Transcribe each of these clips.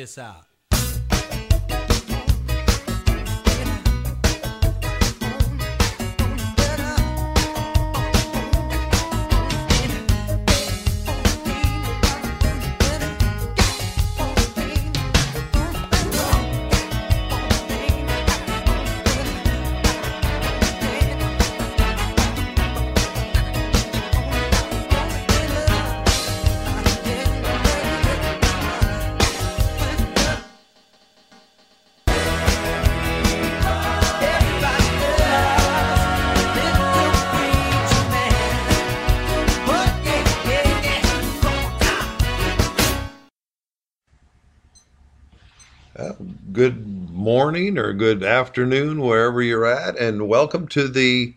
this out. Morning or good afternoon, wherever you're at, and welcome to the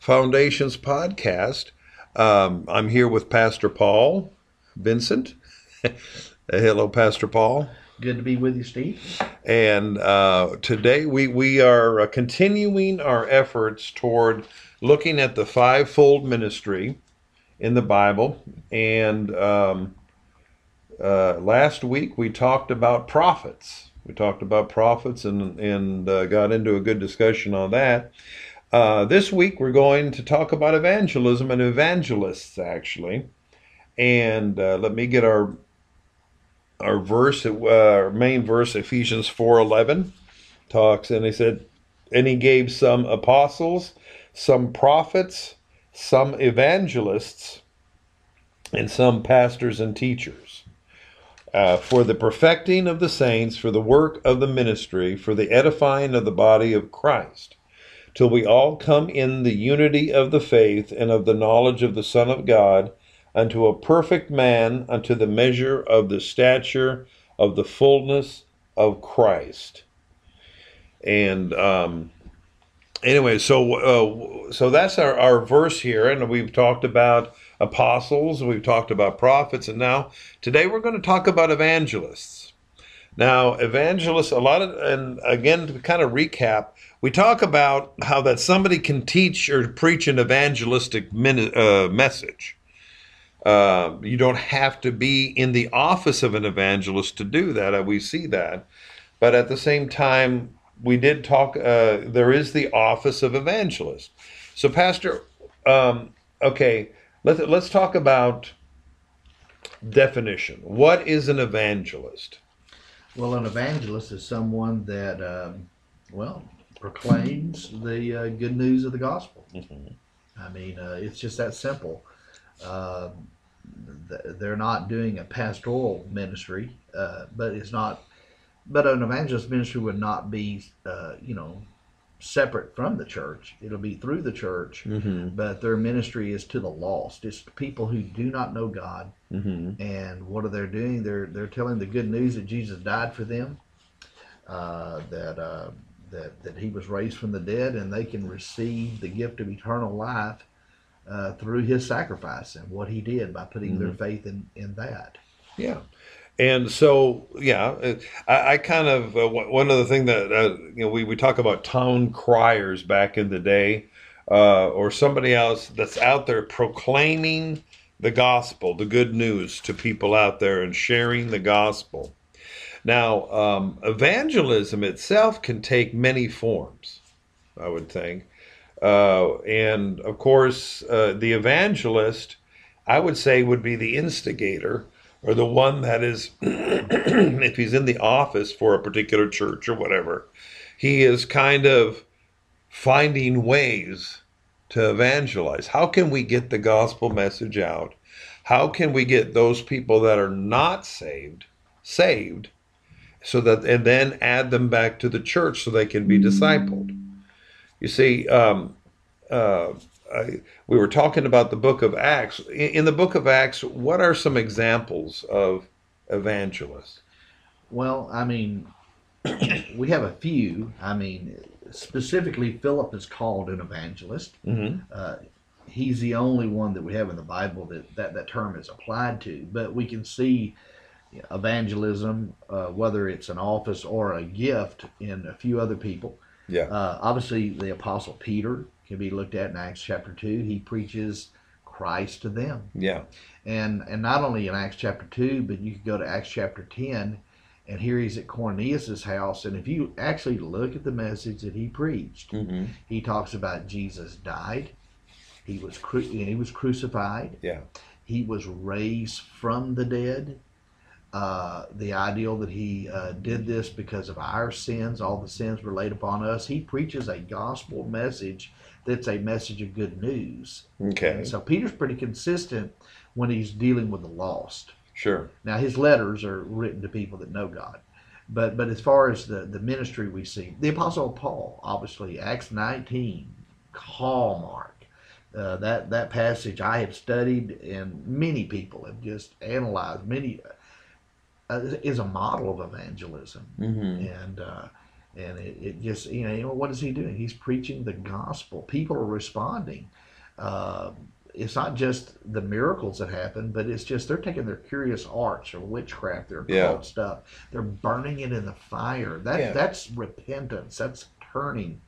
Foundations podcast. Um, I'm here with Pastor Paul Vincent. Hello, Pastor Paul. Good to be with you, Steve. And uh, today we, we are uh, continuing our efforts toward looking at the fivefold ministry in the Bible. And um, uh, last week we talked about prophets. We talked about prophets and, and uh, got into a good discussion on that. Uh, this week we're going to talk about evangelism and evangelists, actually. And uh, let me get our our verse, uh, our main verse, Ephesians four eleven, talks, and he said, and he gave some apostles, some prophets, some evangelists, and some pastors and teachers, uh, for the perfecting of the saints, for the work of the ministry, for the edifying of the body of Christ, till we all come in the unity of the faith and of the knowledge of the Son of God unto a perfect man, unto the measure of the stature of the fullness of Christ. And um, anyway, so uh, so that's our, our verse here, and we've talked about apostles, we've talked about prophets, and now today we're going to talk about evangelists. Now, evangelists, a lot of, and again to kind of recap, we talk about how that somebody can teach or preach an evangelistic uh, message. Uh, you don't have to be in the office of an evangelist to do that. Uh, we see that. But at the same time, we did talk, uh, there is the office of evangelist. So, Pastor, um, okay, let's, let's talk about definition. What is an evangelist? Well, an evangelist is someone that, um, well, proclaims the uh, good news of the gospel. I mean, uh, it's just that simple. Uh, th- they're not doing a pastoral ministry, uh, but it's not. But an evangelist ministry would not be, uh, you know, separate from the church. It'll be through the church, Mm-hmm. but their ministry is to the lost. It's people who do not know God. Mm-hmm. and what are they doing? They're they're telling the good news that Jesus died for them, uh, that uh, that that He was raised from the dead, and they can receive the gift of eternal life uh, through His sacrifice and what He did by putting their faith in in that. Yeah. And so, yeah, I, I kind of uh, one one of the thing that uh, you know we, we talk about town criers back in the day, uh, or somebody else that's out there proclaiming the gospel, the good news to people out there, and sharing the gospel. Now, um, evangelism itself can take many forms, I would think, uh, and of course, uh, the evangelist, I would say, would be the instigator or the one that is, if he's in the office for a particular church or whatever, he is kind of finding ways to evangelize. How can we get the gospel message out? How can we get those people that are not saved saved so that and then add them back to the church so they can be discipled? You see, um, uh, I, we were talking about the book of Acts. In, in the book of Acts, what are some examples of evangelists? Well, I mean, we have a few. I mean, specifically, Philip is called an evangelist. Mm-hmm. uh, he's the only one that we have in the Bible that that, that term is applied to. But we can see evangelism, uh, whether it's an office or a gift, in a few other people. Yeah. Uh, obviously, the Apostle Peter can be looked at in Acts chapter 2. He preaches Christ to them. Yeah. And, and not only in Acts chapter 2, but you could go to Acts chapter 10 and here he's at Cornelius's house. And if you actually look at the message that he preached, hmm he talks about Jesus died, he was cru- he was crucified, Yeah. he was raised from the dead. Uh, the ideal that he uh, did this because of our sins, all the sins were laid upon us. He preaches a gospel message that's a message of good news. Okay. And so Peter's pretty consistent when he's dealing with the lost. Sure. Now his letters are written to people that know God. But but as far as the, the ministry we see, the Apostle Paul, obviously, Acts 19, hallmark. Uh, that that passage I have studied, and many people have just analyzed. Many uh, is a model of evangelism, hmm and uh, and it, it just you know, you know what is he doing? He's preaching the gospel. People are responding. Uh, it's not just the miracles that happen, but it's just they're taking their curious arts or witchcraft, their Yeah. stuff. They're burning it in the fire. That Yeah. that's repentance. That's turning,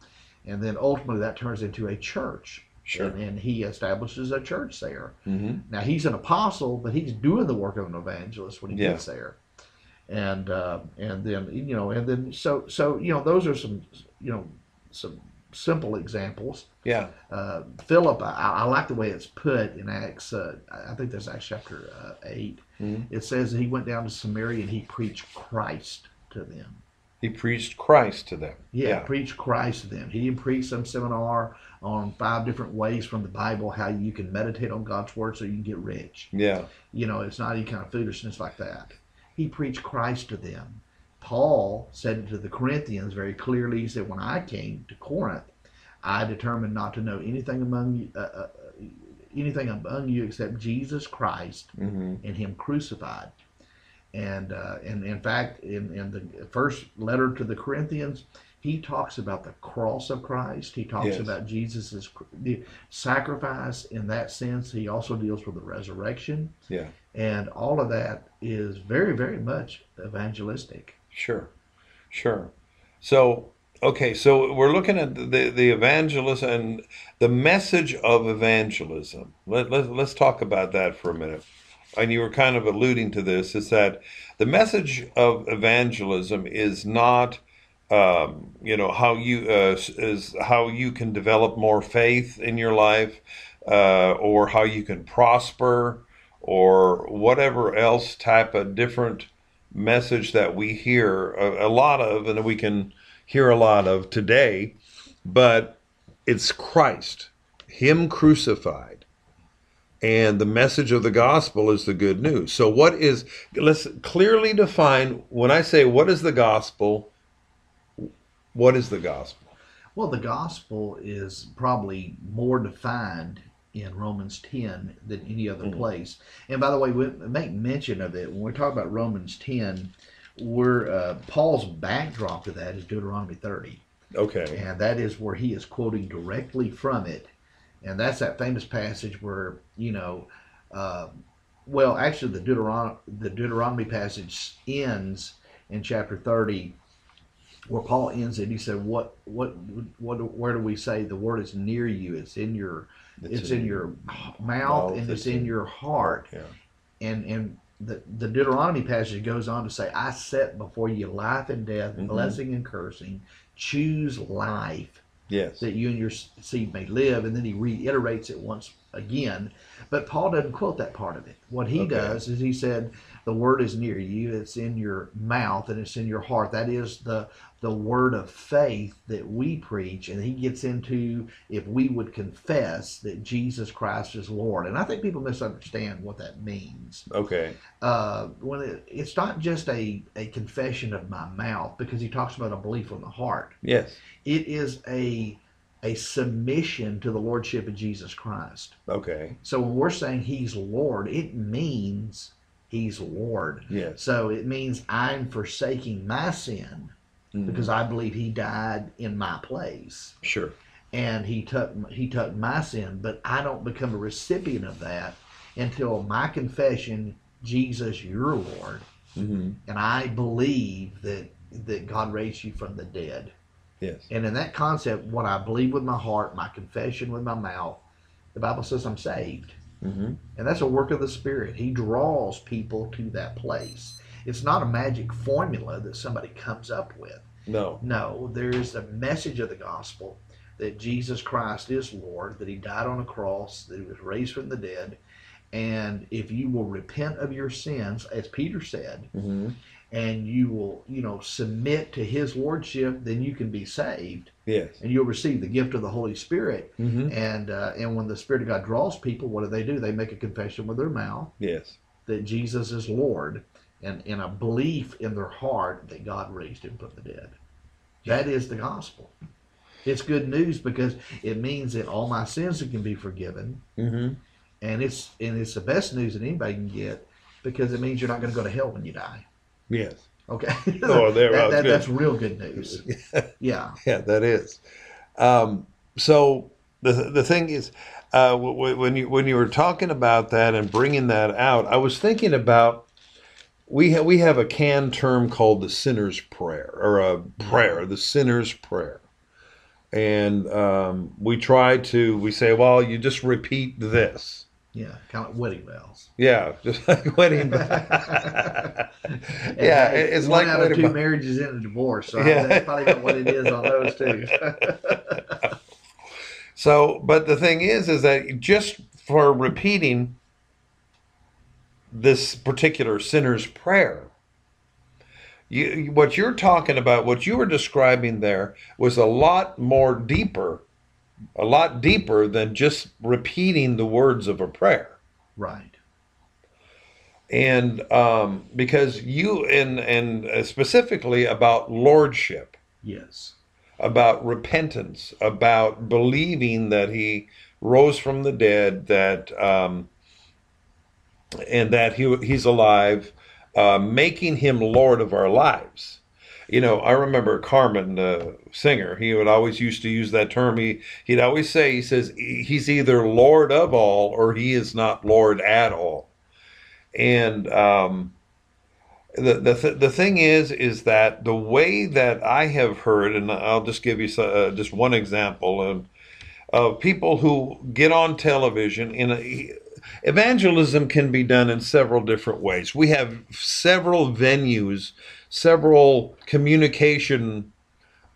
and then ultimately that turns into a church. Sure. And, and he establishes a church there. hmm Now he's an apostle, but he's doing the work of an evangelist when he Yeah. gets there. And uh, and then you know, and then so so you know, those are some you know some simple examples. Yeah. Uh, Philip, I, I like the way it's put in Acts. Uh, I think that's Acts chapter uh, 8 Mhm. It says that he went down to Samaria and he preached Christ to them. He preached Christ to them. Yeah, Yeah. preach Christ to them. He didn't preach some seminar on five different ways from the Bible how you can meditate on God's word so you can get rich. Yeah. You know, it's not any kind of foolishness like that. He preached Christ to them. Paul said to the Corinthians very clearly. He said, When I came to Corinth, I determined not to know anything among you, uh, uh, anything among you except Jesus Christ hmm and Him crucified. And uh, and in fact, in, in the first letter to the Corinthians, he talks about the cross of Christ. He talks Yes. about Jesus' the sacrifice in that sense. He also deals with the resurrection. Yeah. And all of that is very, very much evangelistic. Sure, sure. So, okay, so we're looking at the the evangelist and the message of evangelism. Let, let, let's talk about that for a minute. And you were kind of alluding to this is that the message of evangelism is not, um, you know, how you uh, is how you can develop more faith in your life, uh, or how you can prosper, or whatever else type of different message that we hear a, a lot of and we can hear a lot of today, but it's Christ, Him crucified. And the message of the gospel is the good news. So, what is, let's clearly define when I say what is the gospel, what is the gospel? Well, the gospel is probably more defined in Romans 10 than any other Mhm. place. And by the way, we make mention of it when we talk about Romans 10. We're uh, Paul's backdrop to that is Deuteronomy 30, Okay. and that is where he is quoting directly from it, and that's that famous passage where you know, uh, well, actually the Deuteronomy the Deuteronomy passage ends in chapter 30 where Paul ends it, he said, "What, what, what? Where do we say the word is near you? It's in your, it's, in your mouth, mouth, and it's it's in in- your heart." Yeah. And and the the Deuteronomy passage goes on to say, "I set before you life and death, Mhm. blessing and cursing. Choose life, Yes. that you and your seed may live." And then he reiterates it once again. But Paul doesn't quote that part of it. What he Okay. does is he said, "The word is near you. It's in your mouth and it's in your heart." That is the the word of faith that we preach. And he gets into if we would confess that Jesus Christ is Lord. And I think people misunderstand what that means. Okay. Uh, when it, it's not just a, a confession of my mouth, because he talks about a belief from the heart. Yes. It is a a submission to the lordship of Jesus Christ. Okay. So when we're saying he's Lord, it means he's Lord. Yes. So it means I'm forsaking my sin Mhm. because I believe he died in my place Sure. and he took he took my sin, but I don't become a recipient of that until my confession, Jesus, your Lord, hmm and I believe that that God raised you from the dead. Yes. And in that concept, what I believe with my heart, my confession with my mouth, the Bible says I'm saved. Hmm And that's a work of the Spirit. He draws people to that place. it's not a magic formula that somebody comes up with. No. No, there's a message of the gospel that Jesus Christ is Lord, that He died on a cross, that He was raised from the dead, and if you will repent of your sins, as Peter said, Mm-hmm. and you will, you know, submit to His lordship, then you can be saved, Yes. and you'll receive the gift of the Holy Spirit. Mm-hmm. And uh, and when the Spirit of God draws people, what do they do? They make a confession with their mouth Yes. that Jesus is Lord, and in a belief in their heart that God raised Him from the dead. That is the gospel. It's good news because it means that all my sins can be forgiven, Mm-hmm. and it's and it's the best news that anybody can get because it means you're not going to go to hell when you die. Yes. Okay. Oh, there- That- that's that- that's real good news. Yeah. Yeah, that is. Um, so the the thing is, uh, when you when you were talking about that and bringing that out, I was thinking about we ha- we have a canned term called the sinner's prayer or a prayer, the sinner's prayer, and um, we try to we say, well, you just repeat this. Yeah. Kind of wedding bells. Yeah, just like wedding. And yeah, it- it's one like out of two bells. marriages in a divorce. So Yeah. that's probably about what it is on those two. So, but the thing is, is that just for repeating this particular sinner's prayer, you, what you're talking about, what you were describing there, was a lot more deeper, a lot deeper than just repeating the words of a prayer. right. And um, because you, and and specifically about lordship, Yes. about repentance, about believing that he rose from the dead, that um, and that he he's alive, uh, making him Lord of our lives. You know, I remember Carmen, the singer. He would always used to use that term. He he'd always say, he says he's either Lord of all or he is not Lord at all. And um, the the th- the thing is is that the way that I have heard, and I'll just give you uh, just one example of of people who get on television in a evangelism can be done in several different ways. We have several venues, several communication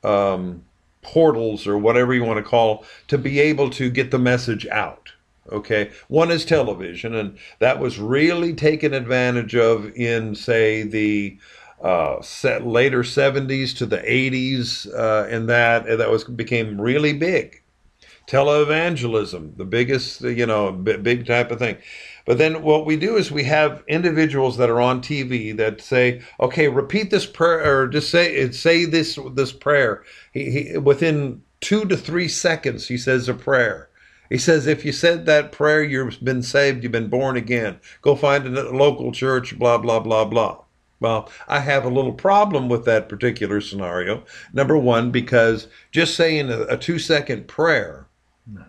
um, portals or whatever you want to call to be able to get the message out. Okay, one is television, and that was really taken advantage of in, say, the uh, set later '70s to the '80s, uh, and that and that was became really big. Televangelism, the biggest, you know, big type of thing. But then what we do is we have individuals that are on TV that say, "Okay, repeat this prayer, or just say say this this prayer." He, he within two to three seconds, he says a prayer. He says, if you said that prayer, you've been saved, you've been born again. Go find a local church, blah, blah, blah, blah. Well, I have a little problem with that particular scenario. Number one, because just saying a, a two second prayer, No.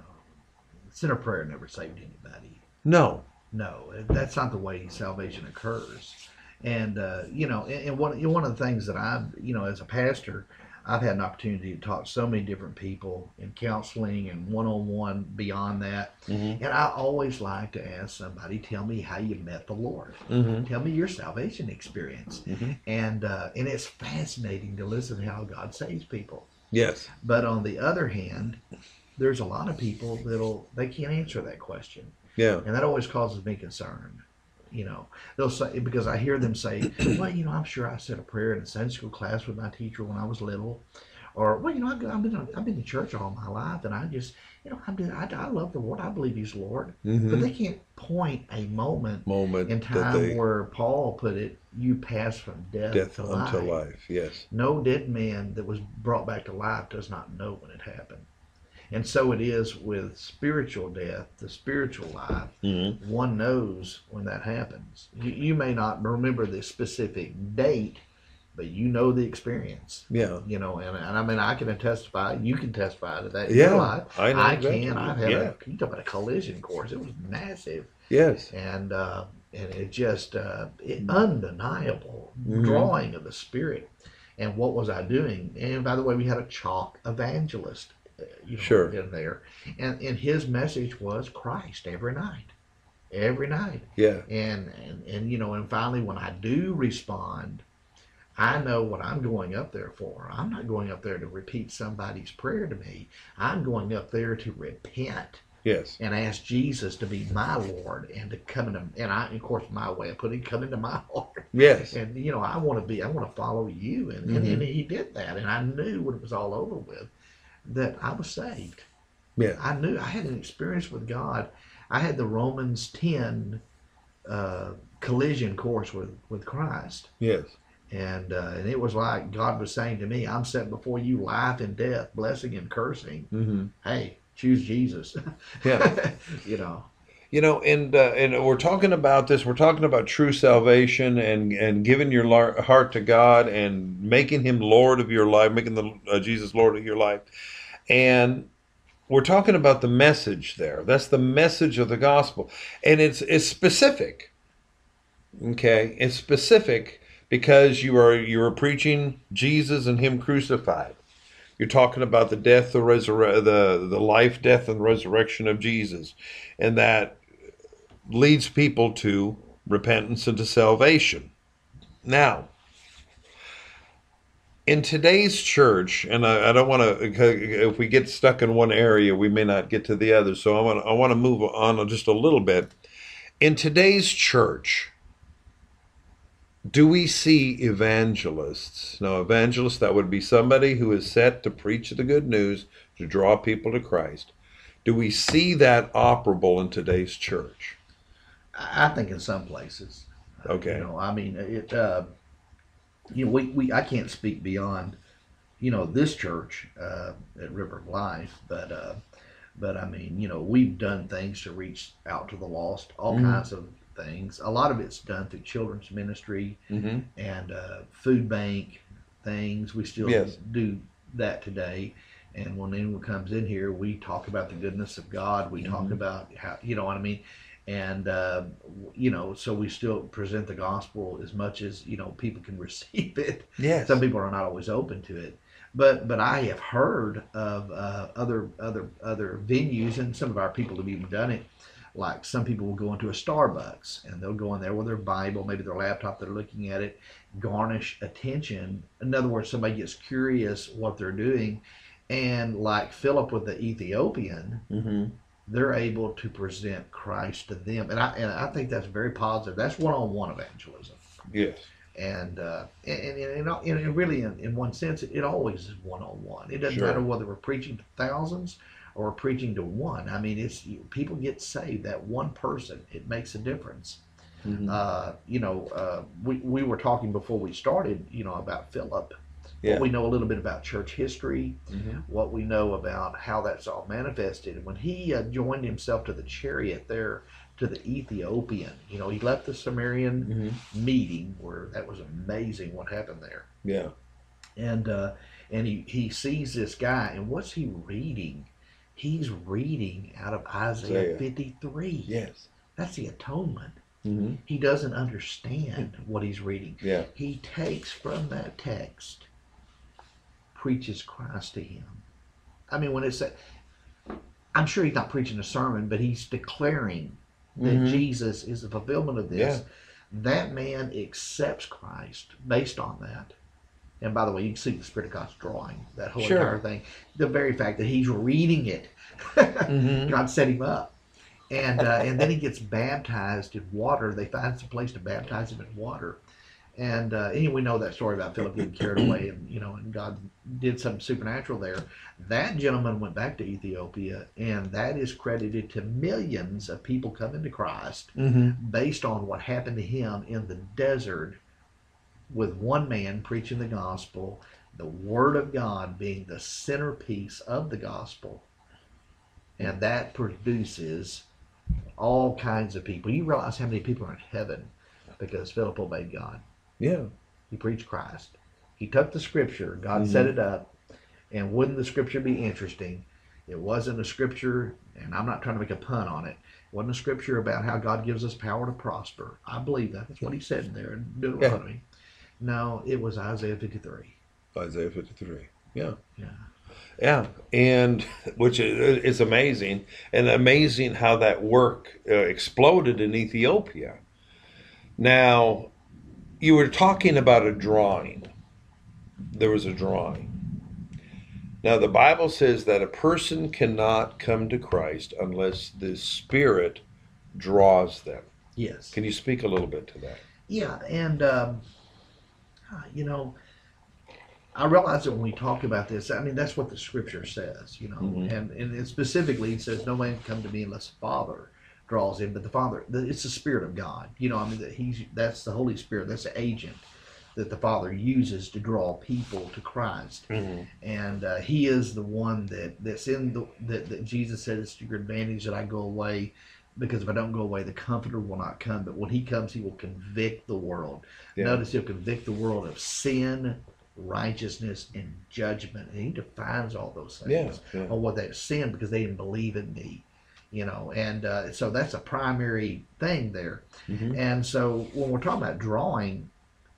Sinner prayer never saved anybody. no. No, that's not the way salvation occurs. And uh, you know, and, one one of the things that I've you know as a pastor, I've had an opportunity to talk to so many different people in counseling and one on one beyond that. Mm-hmm. And I always like to ask somebody, tell me how you met the Lord. Mm-hmm. Tell me your salvation experience. Mhm. And uh, and it's fascinating to listen to how God saves people. Yes. But on the other hand, there's a lot of people that'll they can't answer that question Yeah. and that always causes me concern. You know, they'll say because I hear them say, "Well, you know, I'm sure I said a prayer in a Sunday school class with my teacher when I was little," or, "Well, you know, I've, I've been I've been to church all my life, and I just, you know, I'm I, I love the Lord. I believe He's Lord." But Mm-hmm. they can't point a moment Moment in time they where Paul put it, "You pass from death, death to unto life." life. Yes. No dead man that was brought back to life does not know when it happened. And so it is with spiritual death, the spiritual life Mm-hmm. one knows when that happens. You, you may not remember the specific date, but you know the experience. Yeah. You know, and, and I mean, I can testify. You can testify to that Yeah, life. I know I exactly. can. I've had Yeah. a, you talk about a collision course. It was massive, Yes. and uh, and it just uh, it, undeniable Mhm. drawing of the spirit. And what was I doing? And by the way, we had a chalk evangelist, you know, Sure. in there, and and his message was Christ every night. every night. Yeah. And, and and you know, and finally, when I do respond, I know what I'm going up there for. I'm not going up there to repeat somebody's prayer to me. I'm going up there to repent Yes. and ask Jesus to be my Lord and to come into and I of course my way of putting come into my heart. Yes. And you know, I want to be I want to follow you and, and, Mhm. and he did that and I knew when it was all over with that I was saved. Yeah. I knew I had an experience with God. I had the Romans ten uh, collision course with, with Christ. Yes. And uh, and it was like God was saying to me, I'm set before you life and death, blessing and cursing. Mm-hmm. Hey, choose Jesus. Yeah. you know. You know, and uh, and we're talking about this. We're talking about true salvation and and giving your heart to God and making Him Lord of your life, making the uh, Jesus Lord of your life, and we're talking about the message there. That's the message of the gospel, and it's it's specific. Okay, it's specific because you are you are preaching Jesus and Him crucified. You're talking about the death, the resurre- the the life, death, and resurrection of Jesus, and that leads people to repentance and to salvation. Now, in today's church, and I, I don't want to, if we get stuck in one area, we may not get to the other. So I want I want to move on just a little bit. In today's church, do we see evangelists? Now, evangelists, that would be somebody who is set to preach the good news to draw people to Christ. Do we see that operable in today's church? I think in some places. Uh, Okay. You know, I mean, it. Uh, you know, we, we I can't speak beyond, you know, this church uh, at River of Life, but uh, but I mean, you know, we've done things to reach out to the lost, all Mhm. kinds of things. A lot of it's done through children's ministry Mm-hmm. and uh, food bank things. We still Yes. do that today. And when anyone comes in here, we talk about the goodness of God. We talk Mhm. about how, you know what I mean? And, uh, you know, so we still present the gospel as much as, you know, people can receive it. yeah Some people are not always open to it. But, but I have heard of uh, other other other venues, and some of our people have even done it. Like some people will go into a Starbucks and they'll go in there with their Bible, maybe their laptop, they're looking at it, garnish attention. In other words, somebody gets curious what they're doing, and like Philip with the Ethiopian, Mm-hmm. They're able to present Christ to them, and I and I think that's very positive. That's one-on-one evangelism, Yes. and uh, and and, and, and, really, in, in one sense, it always is one-on-one. It doesn't Sure. matter whether we're preaching to thousands or we're preaching to one. I mean, it's people get saved. That one person, it makes a difference. Mhm. Uh, you know, uh, we we were talking before we started, you know, about Philip. Yeah. What we know a little bit about church history, Mhm. what we know about how that's all manifested. When he uh, joined himself to the chariot there to the Ethiopian, you know, he left the Samarian Mhm. meeting where that was amazing what happened there. Yeah. And uh, and he, he sees this guy, and what's he reading? He's reading out of Isaiah Isaiah. 53. Yes. That's the atonement. Mm-hmm. He doesn't understand what he's reading. Yeah. He takes from that text, preaches Christ to him. I mean, when it it's "I'm sure he's not preaching a sermon, but he's declaring that Mhm. Jesus is the fulfillment of this. Yeah. That man accepts Christ based on that. And by the way, you can see the Spirit of God's drawing that whole Sure. entire thing. The very fact that he's reading it, Mhm. God set him up. And uh, and then he gets baptized in water. They find some place to baptize him in water. And uh, anyway, we know that story about Philip getting carried away, and you know, and God did something supernatural there. That gentleman went back to Ethiopia, and that is credited to millions of people coming to Christ Mhm. based on what happened to him in the desert with one man preaching the gospel, the word of God being the centerpiece of the gospel. And that produces all kinds of people. You realize how many people are in heaven because Philip obeyed God. Yeah. He preached Christ. He took the scripture, God set it up, and wouldn't the scripture be interesting? It wasn't a scripture, and I'm not trying to make a pun on it. It wasn't a scripture about how God gives us power to prosper. I believe that. That's what he said there in Deuteronomy. No, it was Isaiah 53. Isaiah 53. Yeah. Yeah. Yeah, and which is, is amazing, and amazing how that work uh, exploded in Ethiopia. Now, you were talking about a drawing. There was a drawing. Now, the Bible says that a person cannot come to Christ unless the Spirit draws them. Yes. Can you speak a little bit to that? Yeah, and um, uh, you know, I realize that when we talk about this, I mean that's what the Scripture says, you know, Mhm. and and it specifically it says, "No man can come to me unless the Father draws in, But the Father, the, it's the Spirit of God, you know. I mean, that he's that's the Holy Spirit, that's the agent that the Father uses to draw people to Christ, Mm-hmm. and uh, He is the one that that's in the that, that Jesus said it's to your advantage that I go away. Because if I don't go away, the Comforter will not come. But when He comes, He will convict the world. Yeah. Notice He'll convict the world of sin, righteousness, and judgment. And He defines all those Yeah, things yeah. on what they've sinned because they didn't believe in Me. You know, and uh, so that's a primary thing there. Mhm. And so when we're talking about drawing,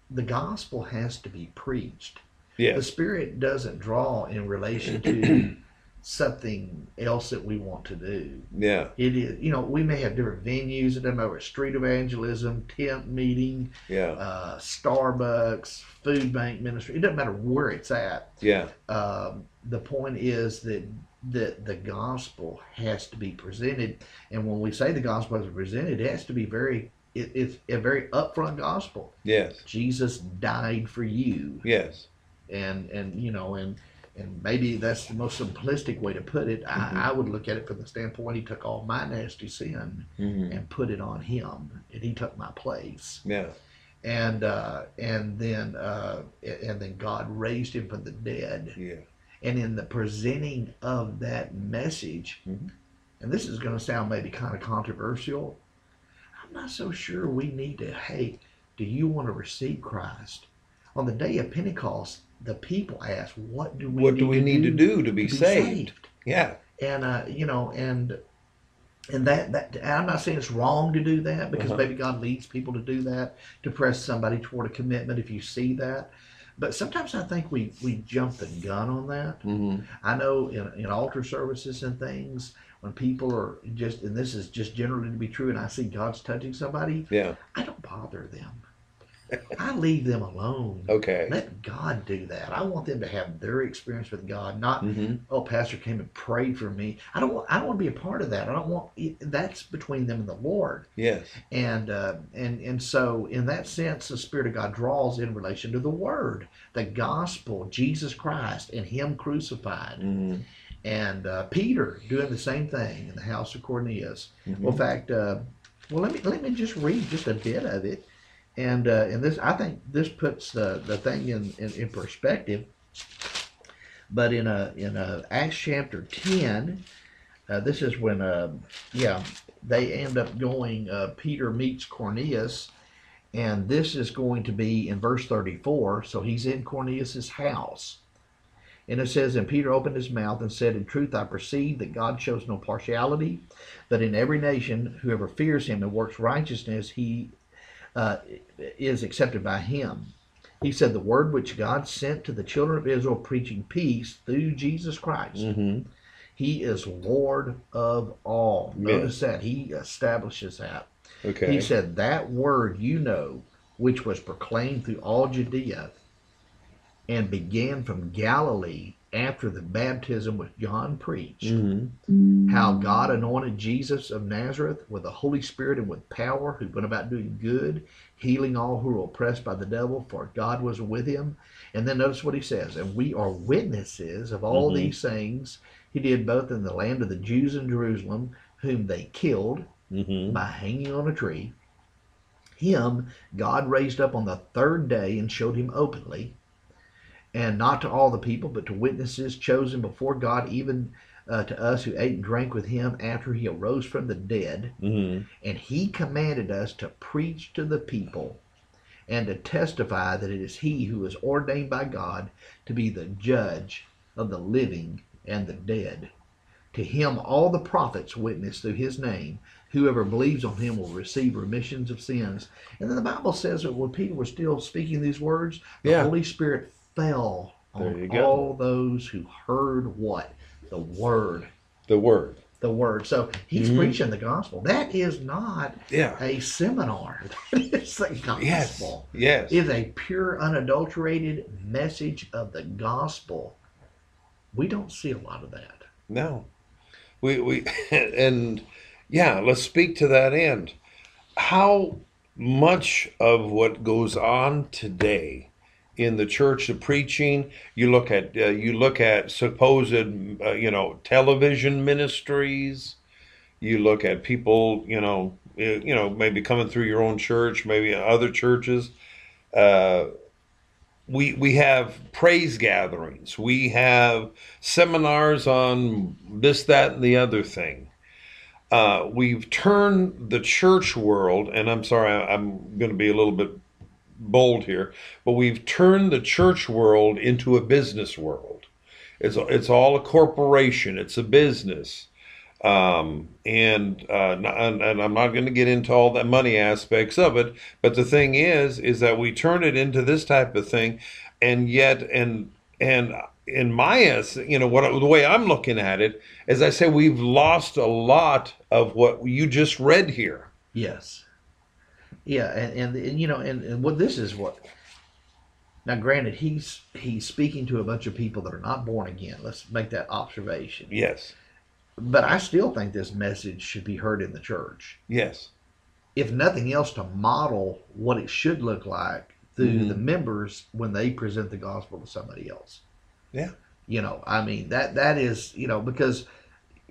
the gospel has to be preached. The Spirit doesn't draw in relation to something else that we want to do. Yeah. It is, you know, we may have different venues. It doesn't matter street evangelism, tent meeting, Yeah. uh, Starbucks, food bank ministry. It doesn't matter where it's at. Yeah. Um, the point is that that the gospel has to be presented, and when we say the gospel is presented, it has to be very. It, it's a very upfront gospel. Yes. Jesus died for you, Yes. and and you know and and maybe that's the most simplistic way to put it. Mhm. I, I would look at it from the standpoint he took all my nasty sin Mm-hmm. and put it on him, and he took my place, Yeah. and uh, and then uh, and then God raised him from the dead, Yeah. And in the presenting of that message, Mhm. and this is going to sound maybe kind of controversial. I'm not so sure we need to. Hey, do you want to receive Christ? On the day of Pentecost, the people asked, "What do we What need do we to need to do to be, to saved? Yeah. and uh, you know, and and that that and I'm not saying it's wrong to do that because Uh-huh. maybe God leads people to do that to press somebody toward a commitment if you see that. But sometimes I think we we jump the gun on that. Mm-hmm. I know in, in altar services and things when people are just and this is just generally to be true and I see God's touching somebody, Yeah. I don't bother them. I leave them alone. Okay. Let God do that. I want them to have their experience with God, not Mm-hmm. oh, pastor came and prayed for me. I don't want. I don't want to be a part of that. I don't want. That's between them and the Lord. Yes. And uh, and and so in that sense, the Spirit of God draws in relation to the Word, the Gospel, Jesus Christ, and Him crucified. Mm-hmm. And uh, Peter doing the same thing in the house of Cornelius. Mm-hmm. Well, in fact, uh, well, let me let me just read just a bit of it, and uh, and this I think this puts the the thing in in, in perspective. But in a in a Acts chapter ten, uh, this is when uh, yeah they end up going. Uh, Peter meets Cornelius, and this is going to be in verse thirty four. So he's in Cornelius's house. And it says, And Peter opened his mouth and said, In truth, I perceive that God shows no partiality, but in every nation, whoever fears him and works righteousness, he uh, is accepted by him. He said, The word which God sent to the children of Israel, preaching peace through Jesus Christ. Mm-hmm. He is Lord of all. Yeah. Notice that. He establishes that. Okay. He said, That word you know, which was proclaimed through all Judea and began from Galilee after the baptism which John preached, mm-hmm. how God anointed Jesus of Nazareth with the Holy Spirit and with power, who went about doing good, healing all who were oppressed by the devil, for God was with him. And then notice what he says, and we are witnesses of all Mhm. these things he did both in the land of the Jews in Jerusalem, whom they killed Mm-hmm. by hanging on a tree. Him God raised up on the third day and showed him openly, and not to all the people, but to witnesses chosen before God, even uh, to us who ate and drank with him after he arose from the dead. Mm-hmm. And he commanded us to preach to the people and to testify that it is he who is ordained by God to be the judge of the living and the dead. To him all the prophets witness through his name. Whoever believes on him will receive remissions of sins. And then the Bible says that when Peter was still speaking these words, the Yeah. Holy Spirit fell on all those who heard what? The word. The word. The word. So he's Mhm. preaching the gospel. That is not Yeah. a seminar. That is the Yes. gospel. Yes. It is a pure, unadulterated message of the gospel. We don't see a lot of that. No. We we and yeah, let's speak to that end. How much of what goes on today in the church, the preaching, you look at uh, you look at supposed uh, you know television ministries, you look at people you know uh, you know maybe coming through your own church, maybe other churches. Uh, we we have praise gatherings. We have seminars on this, that, and the other thing. Uh, we've turned the church world, and I'm sorry, I'm going to be a little bit bold here, but we've turned the church world into a business world. It's it's all a corporation. It's a business. Um, and, uh, and and I'm not going to get into all the money aspects of it, but the thing is, is that we turn it into this type of thing, and yet, and and in my you know what the way I'm looking at it, as I say, we've lost a lot of what you just read here. Yes. Yeah, and, and, and you know, and, and what this is what now granted he's he's speaking to a bunch of people that are not born again. Let's make that observation. Yes, But I still think this message should be heard in the church. yes, If nothing else to model what it should look like through Mhm. the members when they present the gospel to somebody else. Yeah. You know, I mean that that is, you know, because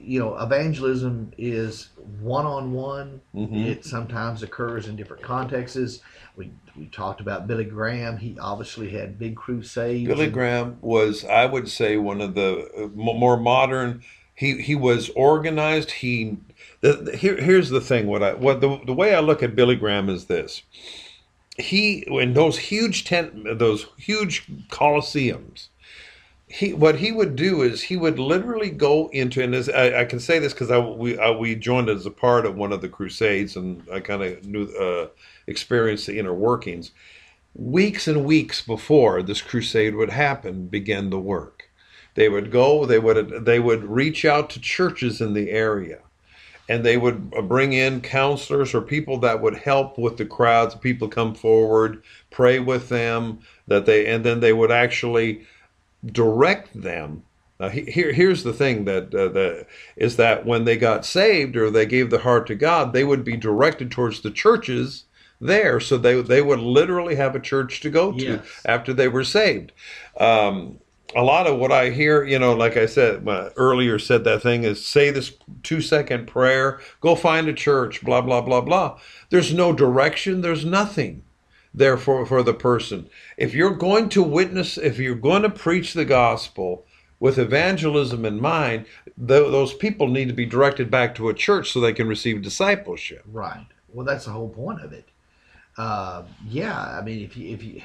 you know, evangelism is one on one it sometimes occurs in different contexts. We we talked about Billy Graham. He obviously had big crusades. Billy Graham was, I would say, one of the uh, more modern. He he was organized. He the, the- here here's the thing. What I what the the way I look at Billy Graham is this. He in those huge tent those huge coliseums. He what he would do is he would literally go into and as I, I can say this because I we I, we joined as a part of one of the crusades and I kind of knew uh, experienced the inner workings. Weeks and weeks before this crusade would happen began the work. They would go they would they would reach out to churches in the area and they would bring in counselors or people that would help with the crowds people come forward pray with them that they and then they would actually direct them he- here, here's the thing that uh, the, is that when they got saved or they gave their heart to God, they would be directed towards the churches there, so they they would literally have a church to go to Yes. after they were saved. Um, a lot of what I hear, you know, like I said uh, earlier, said that thing is say this two second prayer, go find a church, blah blah blah blah. There's no direction. There's nothing there for for the person. If you're going to witness, if you're going to preach the gospel with evangelism in mind, th- those people need to be directed back to a church so they can receive discipleship. Right. Well, that's the whole point of it. Uh, yeah, I mean, if you if you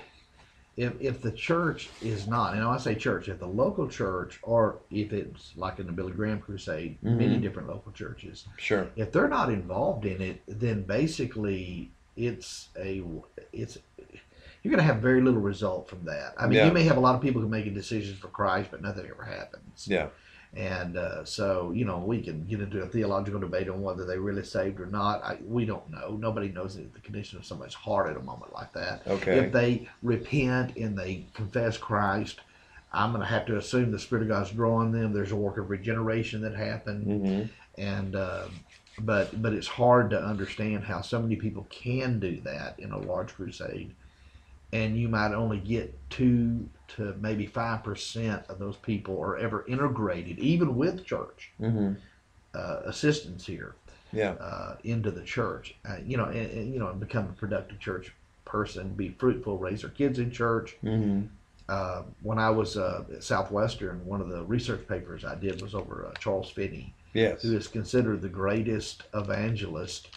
if if the church is not, and I say church, if the local church, or if it's like in the Billy Graham Crusade, many Mhm. different local churches, Sure. if they're not involved in it, then basically it's a it's you're going to have very little result from that. I mean, Yeah. you may have a lot of people who making decisions for Christ, but nothing ever happens. Yeah. And uh, so, you know, we can get into a theological debate on whether they really saved or not. I, we don't know. Nobody knows the condition of somebody's heart at a moment like that. Okay. If they repent and they confess Christ, I'm going to have to assume the Spirit of God's drawing them. There's a work of regeneration that happened hmm and uh, but but it's hard to understand how so many people can do that in a large crusade, and you might only get two to maybe five percent of those people are ever integrated, even with church hmm uh, assistance here Yeah. uh, into the church. Uh, you know, and, and, you know, and become a productive church person, be fruitful, raise their kids in church. hmm Uh, when I was uh, at Southwestern, one of the research papers I did was over uh, Charles Finney Yes. who is considered the greatest evangelist,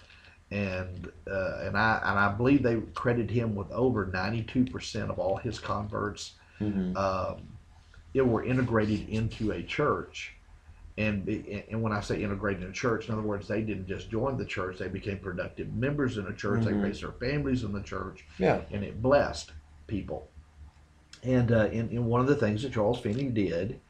and uh, and I and I believe they credit him with over ninety two percent of all his converts. hmm Um, it were integrated into a church, and be, and when I say integrated in a church, in other words, they didn't just join the church; they became productive members in a church. Mhm. They raised their families in the church, Yeah. and it blessed people. And, uh, and, and one of the things that Charles Finney did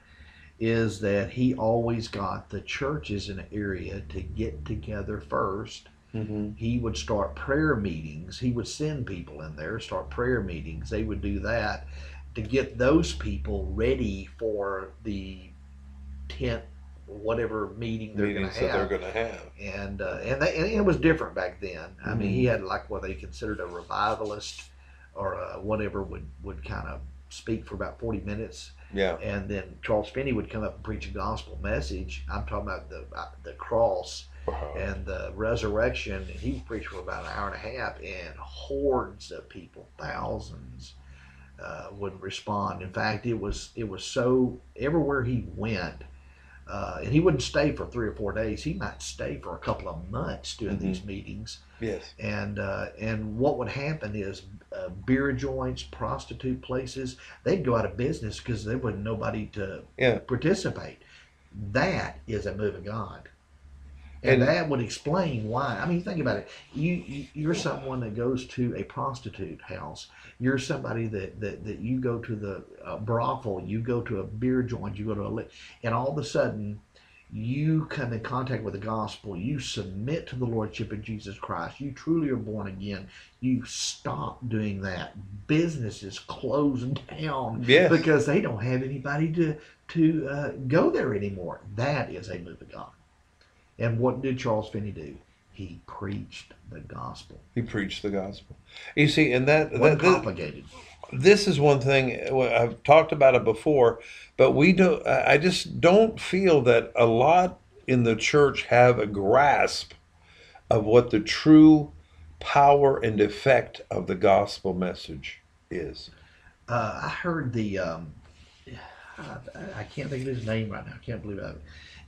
is that he always got the churches in an area to get together first. Mm-hmm. He would start prayer meetings. He would send people in there, start prayer meetings. They would do that to get those people ready for the tent, whatever meeting they're going to that they're have. going to have. And uh, and, they, and it was different back then. I mean, he had like what they considered a revivalist or uh, whatever would would kind of speak for about forty minutes Yeah. and then Charles Finney would come up and preach a gospel message. I'm talking about the uh, the cross Wow. and the resurrection, and he would preach for about an hour and a half, and hordes of people, thousands, uh, would respond. In fact, it was it was so everywhere he went. Uh, and he wouldn't stay for three or four days. He might stay for a couple of months doing Mhm. these meetings. Yes. And uh, and what would happen is uh, beer joints, prostitute places, they'd go out of business because there wasn't nobody to Yeah. participate. That is a move of God. And, that would explain why. I mean, think about it. You, you you're someone that goes to a prostitute house. You're somebody that that, that you go to the uh, brothel. You go to a beer joint. You go to a and all of a sudden, you come in contact with the gospel. You submit to the lordship of Jesus Christ. You truly are born again. You stop doing that. Businesses closing down Yes. because they don't have anybody to to uh, go there anymore. That is a move of God. And what did Charles Finney do? He preached the gospel. He preached the gospel. You see, and that, that, complicated. this is one thing I've talked about it before, but we don't. I I just don't feel that a lot in the church have a grasp of what the true power and effect of the gospel message is. Uh, I heard the. Um, I, I can't think of his name right now. I can't believe it.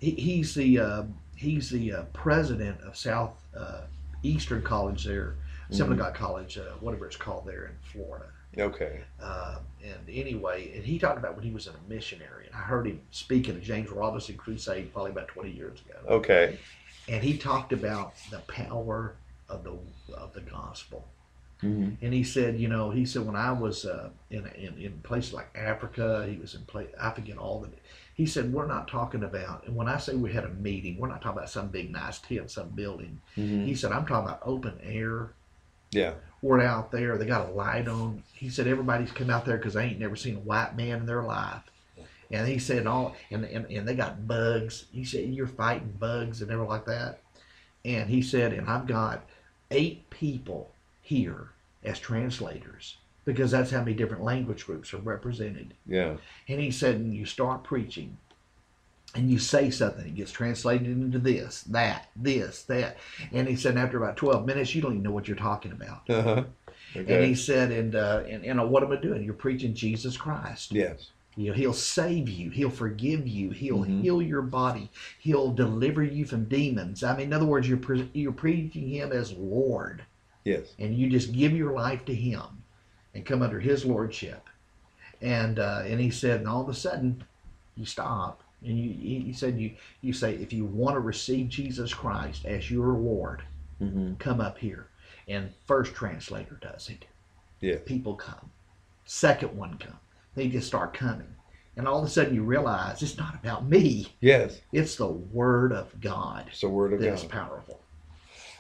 He, he's the uh, he's the uh, president of South uh, Eastern College there, Assembly of God College, uh, whatever it's called there in Florida. Okay. Uh, and anyway, and he talked about when he was a missionary, and I heard him speak at a James Robison crusade probably about 20 years ago. Okay. And he talked about the power of the of the gospel. hmm And he said, you know, he said when I was uh, in, in in places like Africa, he was in place. I forget all the. He said we're not talking about. And when I say we had a meeting, we're not talking about some big nice tent, some building. hmm He said I'm talking about open air. Yeah. We're out there. They got a light on. He said everybody's come out there because they ain't never seen a white man in their life. And he said all and, and and they got bugs. He said you're fighting bugs and everything like that. And he said, and I've got eight people here as translators because that's how many different language groups are represented. Yeah. And he said, and you start preaching and you say something, it gets translated into this, that, this, that. And he said, after about 12 minutes, you don't even know what you're talking about. Uh-huh. And he said, and, uh, and, and what am I doing? You're preaching Jesus Christ. Yes. You know, he'll save you. He'll forgive you. He'll Mhm. heal your body. He'll deliver you from demons. I mean, in other words, you're, pre- you're preaching him as Lord. Yes. and you just give your life to him and come under his lordship. And uh, and he said and all of a sudden you stop and you he said you you say if you want to receive jesus christ as your lord hmm come up here. And first translator does it. Yes. people come. Second one come. They just start coming. And all of a sudden you realize it's not about me. Yes. it's the word of god It's the word of God. powerful.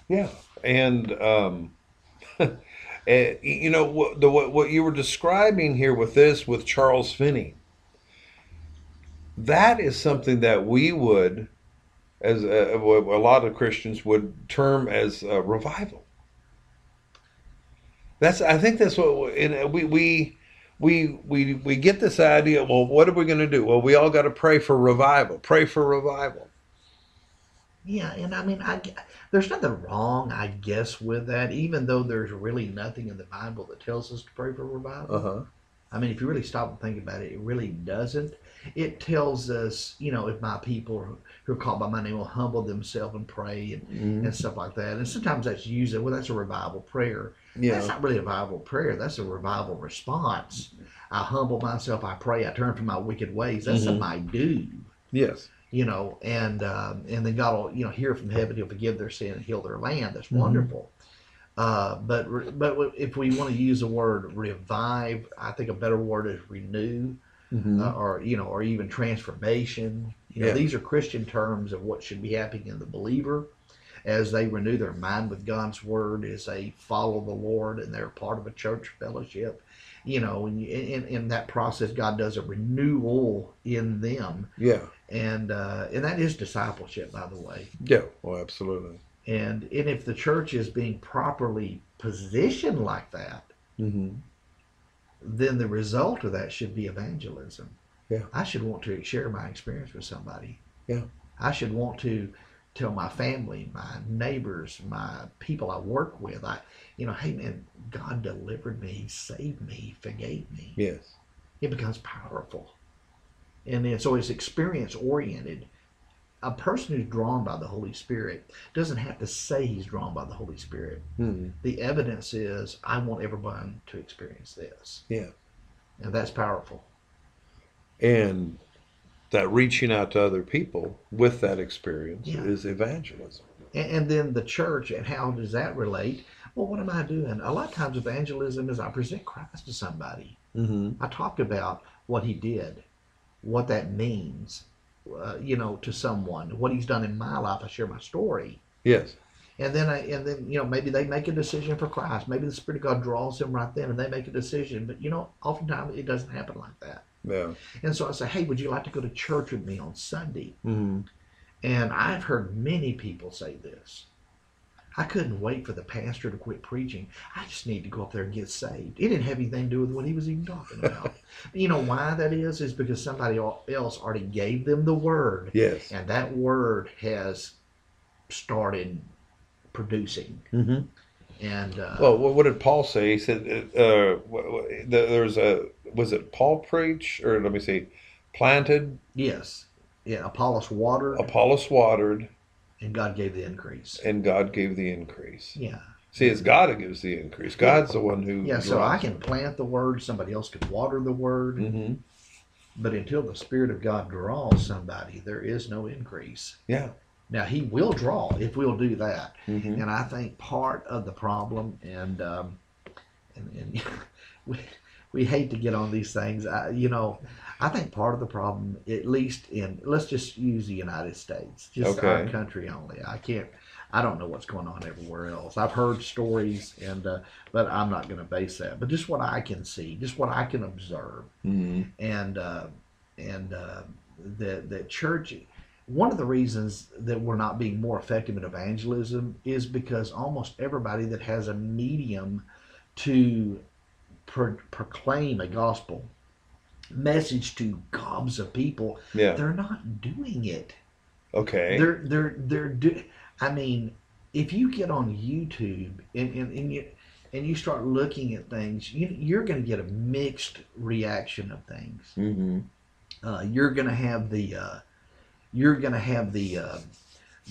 Yeah, and um, you know what the what, what you were describing here with this with Charles Finney. That is something that we would, as uh, a, a lot of Christians would term as a revival. That's I think that's what and uh, we we. We, we we get this idea. Well, what are we going to do? Well, we all got to pray for revival. Pray for revival. Yeah, and I mean, I, there's nothing wrong, I guess, with that, even though there's really nothing in the Bible that tells us to pray for revival. Uh-huh. I mean, if you really stop and think about it, it really doesn't. It tells us, you know, if my people who- are called by my name will humble themselves and pray and, Mm-hmm. and stuff like that. And sometimes that's used, well, that's a revival prayer. Yeah. That's not really a revival prayer. That's a revival response. I humble myself. I pray. I turn from my wicked ways. That's Mhm. something I do Yes. You know, and um, and then God will, you know, hear from heaven, He'll forgive their sin and heal their land. That's Mhm. wonderful. Uh, but re- but if we want to use the word revive, I think a better word is renew, Mhm. uh, or you know, or even transformation. You know, Yeah. these are Christian terms of what should be happening in the believer as they renew their mind with God's word, as they follow the Lord, and they're part of a church fellowship. You know, and in, in that process, God does a renewal in them, yeah, and uh, and that is discipleship, by the way. yeah. Well, absolutely. And and if the church is being properly positioned like that, hmm then the result of that should be evangelism. Yeah. I should want to share my experience with somebody. Yeah. I should want to tell my family, my neighbors, my people I work with, I you know, hey man, God delivered me, saved me, forgave me. Yes. It becomes powerful. And then so it's experience oriented. A person who's drawn by the Holy Spirit doesn't have to say he's drawn by the Holy Spirit. hmm The evidence is I want everyone to experience this. Yeah. And that's powerful. And that reaching out to other people with that experience Yeah. is evangelism. And, and then the church, and how does that relate? Well, what am I doing? A lot of times, evangelism is I present Christ to somebody. hmm I talk about what he did, what that means, uh, you know, to someone, what he's done in my life. I share my story. Yes. And then, I, and then, you know, maybe they make a decision for Christ. Maybe the Spirit of God draws them right then, and they make a decision. But you know, oftentimes it doesn't happen like that. Yeah. And so I say, hey, would you like to go to church with me on Sunday? hmm And I've heard many people say this. I couldn't wait for the pastor to quit preaching. I just need to go up there and get saved. It didn't have anything to do with what he was even talking about. you know why that is? Is because somebody else already gave them the word, Yes. and that word has started producing. hmm And uh, Well, what what did Paul say? He said, uh, wh- wh- there was a, was it Paul preach, or let me see, planted, yes, yeah, Apollos watered, Apollos watered, and God gave the increase. and God gave the increase. Yeah, See, it's God who gives the increase. God's the one who. yeah. So I can plant the word. Somebody else can water the word. Mm-hmm. But until the Spirit of God draws somebody, there is no increase. Yeah. Now, He will draw if we'll do that. hmm And I think part of the problem, and um, and, and we, we hate to get on these things, I, you know, I think part of the problem, at least in, let's just use the United States, just our country only. I can't, I don't know what's going on everywhere else. I've heard stories, and uh, but I'm not going to base that. But just what I can see, just what I can observe hmm and uh, and uh, the the church. One of the reasons that we're not being more effective in evangelism is because almost everybody that has a medium to pro- proclaim a gospel message to gobs of people, Yeah. they're not doing it. Okay. They're they're they're do. I mean, if you get on YouTube and and, and you and you start looking at things, you, you're going to get a mixed reaction of things hmm uh, you're going to have the uh, you're going to have the uh,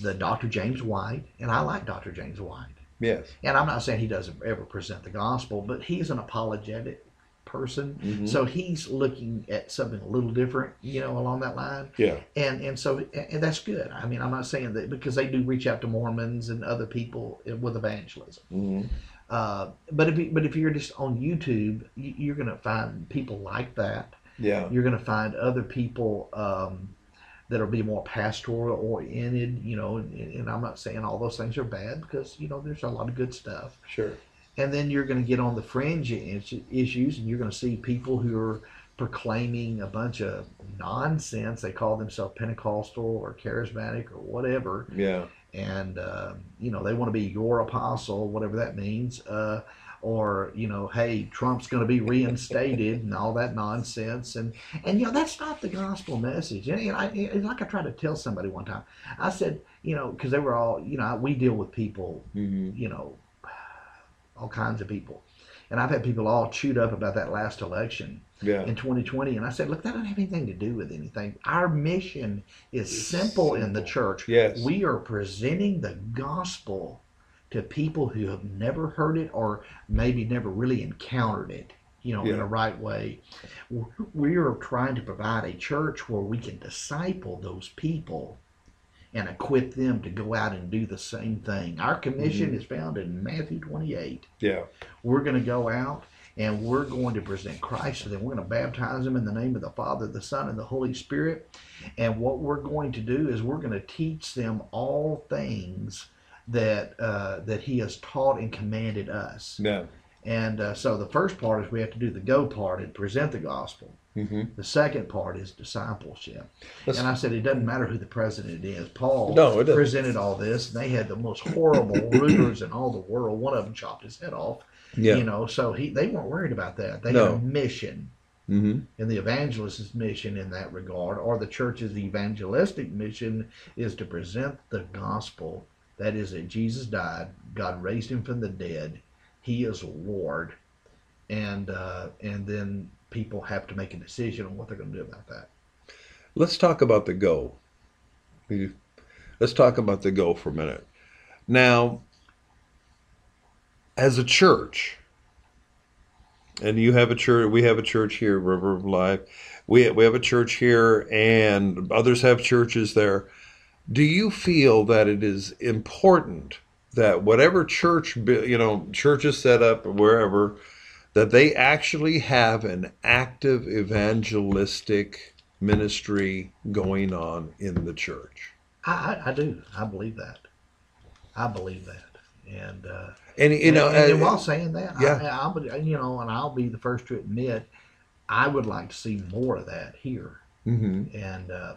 the Dr. James White, and I like Dr. James White. Yes. And I'm not saying he doesn't ever present the gospel, but he's an apologetic person, Mhm. so he's looking at something a little different, you know, along that line. Yeah. And and so and that's good. I mean, I'm not saying that because they do reach out to Mormons and other people with evangelism. hmm Uh, but if you, but if you're just on YouTube, you- you're going to find people like that Yeah. you're going to find other people um, that'll be more pastoral oriented, you know, and, and I'm not saying all those things are bad because, you know, there's a lot of good stuff. Sure. And then you're going to get on the fringe issues and you're going to see people who are proclaiming a bunch of nonsense. They call themselves Pentecostal or charismatic or whatever. Yeah. And, uh, you know, they want to be your apostle, whatever that means. Uh, or you know, hey, Trump's going to be reinstated and all that nonsense, and and you know that's not the gospel message. And, and I, it's like I tried to tell somebody one time. I said, you know, because they were all, you know, we deal with people, hmm you know, all kinds of people, and I've had people all chewed up about that last election Yeah. in 2020, and I said, look, that doesn't have anything to do with anything. Our mission is simple in the church. Yes. We are presenting the gospel to people who have never heard it or maybe never really encountered it, you know, in a right way. We are trying to provide a church where we can disciple those people and equip them to go out and do the same thing. Our commission Mhm. is found in Matthew 28. Yeah. We're going to go out and we're going to present Christ to them. We're going to baptize them in the name of the Father, the Son, and the Holy Spirit. And what we're going to do is we're going to teach them all things that uh, that He has taught and commanded us. Yeah. And uh, so the first part is we have to do the go part and present the gospel. hmm The second part is discipleship. Let's- and I said it doesn't matter who the president is. Paul No, presented all this, and they had the most horrible rulers in all the world. One of them chopped his head off. Yeah. You know, so he they weren't worried about that. They No. had a mission, hmm and the evangelist's mission in that regard, or the church's evangelistic mission, is to present the gospel. That is that Jesus died, God raised him from the dead, He is Lord, and uh, and then people have to make a decision on what they're going to do about that. Let's talk about the go. We- Let's talk about the go for a minute. Now, as a church, and you have a church, we have a church here, River of Life. We we have a church here, and others have churches there. Do you feel that it is important that whatever church, you know, church is set up or wherever, that they actually have an active evangelistic ministry going on in the church? I, I, do. I believe that. I believe that, and uh, And you know, and, and, uh, while saying that, yeah. I, I'll, be- you know, and I'll be the first to admit, I would like to see more of that here. mhm, and uh,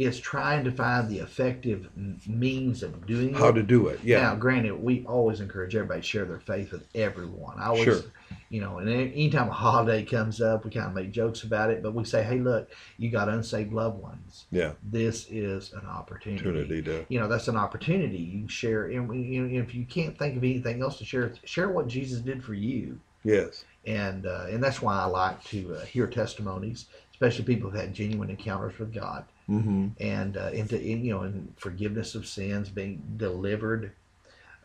it's trying to find the effective means of doing it. how it. to do it? Yeah. Now, granted, we always encourage everybody to share their faith with everyone. I always, Sure. you know, and any- anytime a holiday comes up, we kind of make jokes about it, but we say, "Hey, look, you got unsaved loved ones. yeah, This is an opportunity." opportunity to You know, that's an opportunity. You share, and we- you know, if you can't think of anything else to share, share what Jesus did for you yes, and uh, and that's why I like to uh, hear testimonies, especially people who've had genuine encounters with God, hmm and uh, into in, you know, and forgiveness of sins, being delivered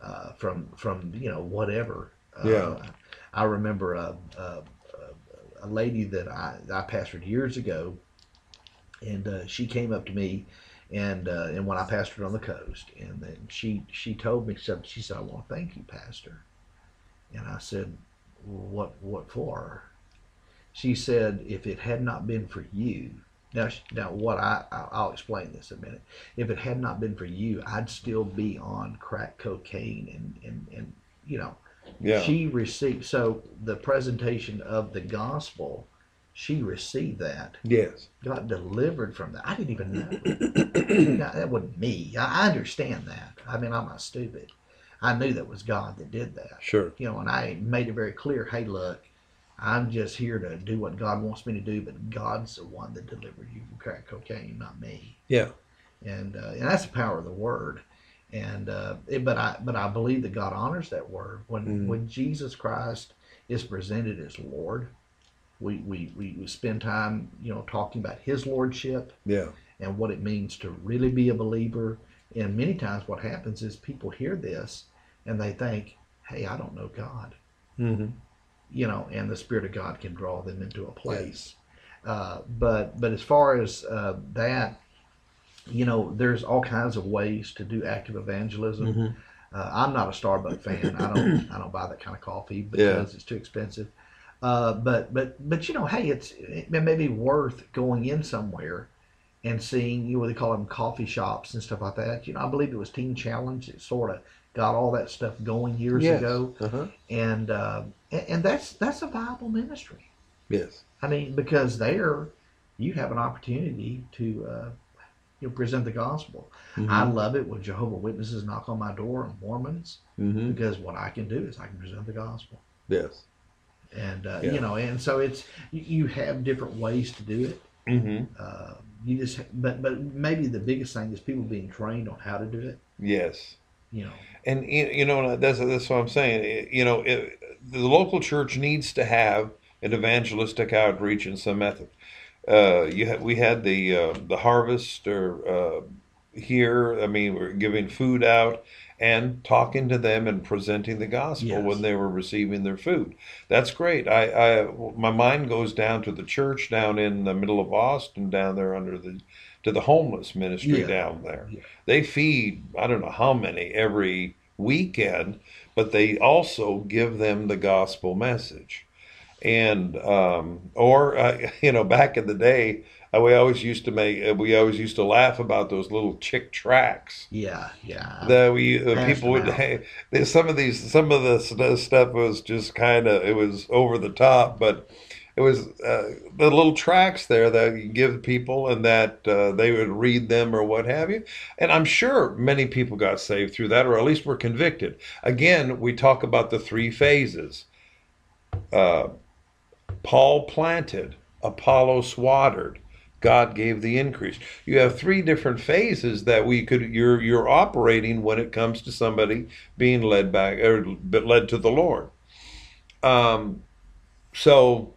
uh, from from you know whatever. Uh, Yeah. I remember a, a, a lady that I I pastored years ago, and uh, she came up to me. And uh, and when I pastored on the coast, and then she she told me something. She said, "I want to thank you, Pastor." And I said, "What what for?" She said, "If it had not been for you, now now what I I'll explain this in a minute. If it had not been for you, I'd still be on crack cocaine and and and you know." yeah, She received so the presentation of the gospel. She received that, yes, got delivered from that. I didn't even know. Now, that wasn't me. I understand that. I mean, I'm not stupid. I knew that was God that did that sure, you know, and I made it very clear, hey, look, I'm just here to do what God wants me to do, but God's the one that delivered you from crack cocaine, not me. yeah, And uh, and that's the power of the word. And uh, it, but I but I believe that God honors that word when Mm. when Jesus Christ is presented as Lord. We, we, we, we spend time, you know, talking about His lordship yeah, and what it means to really be a believer. And many times, what happens is people hear this and they think, "Hey, I don't know God." hmm you know, and the Spirit of God can draw them into a place. Uh, but but as far as uh, that, you know, there's all kinds of ways to do active evangelism. hmm Uh, I'm not a Starbucks fan. I don't I don't buy that kind of coffee because it's too expensive. Uh, but but but you know, hey, it's it may be worth going in somewhere and seeing you know what they call them coffee shops and stuff like that. You know, I believe it was Teen Challenge that sort of got all that stuff going years yes, ago uh-huh. and uh, and, and that's that's a viable ministry. yes, I mean, because there you have an opportunity to uh, you know, present the gospel. Mhm. I love it when Jehovah Witnesses knock on my door and Mormons hmm because what I can do is I can present the gospel, yes, and uh, Yeah. you know, and so it's you, have different ways to do it. hmm Uh, you just but but maybe the biggest thing is people being trained on how to do it. yes. You know, And you know that's that's what I'm saying. You know, it, the local church needs to have an evangelistic outreach in some method. Uh, you ha- we had the uh, the harvest or uh, here. I mean, we're giving food out and talking to them and presenting the gospel Yes. when they were receiving their food. That's great. I, I my mind goes down to the church down in the middle of Austin, down there under the to the homeless ministry Yeah. down there. Yeah. They feed I don't know how many every weekend, but they also give them the gospel message. And um, or uh, you know, back in the day, uh, we always used to make uh, we always used to laugh about those little Chick tracts. Yeah, yeah. that we uh, people would hey, some of these some of the stuff was just kind of it was over the top but it was uh, the little tracts there that you give people and that uh, they would read them or what have you. And i'm sure many people got saved through that or at least were convicted. Again we talk about the three phases. Uh, paul planted apollos watered God gave the increase. You have three different phases that we could you're you're operating when it comes to somebody being led back or led to the Lord. Um, so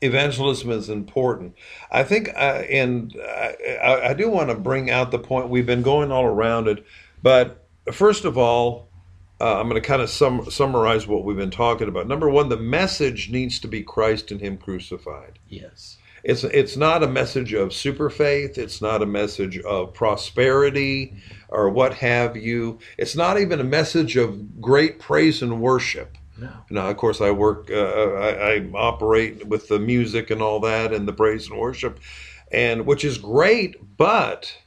evangelism is important. I think, uh, and I, I, I do want to bring out the point. We've been going all around it, but first of all, uh, I'm going to kind of sum, summarize what we've been talking about. Number one, the message needs to be Christ and Him crucified. yes. It's it's not a message of super faith. It's not a message of prosperity or what have you. It's not even a message of great praise and worship. No. Now, of course, I work, uh, I, I operate with the music and all that, and the praise and worship, and which is great. But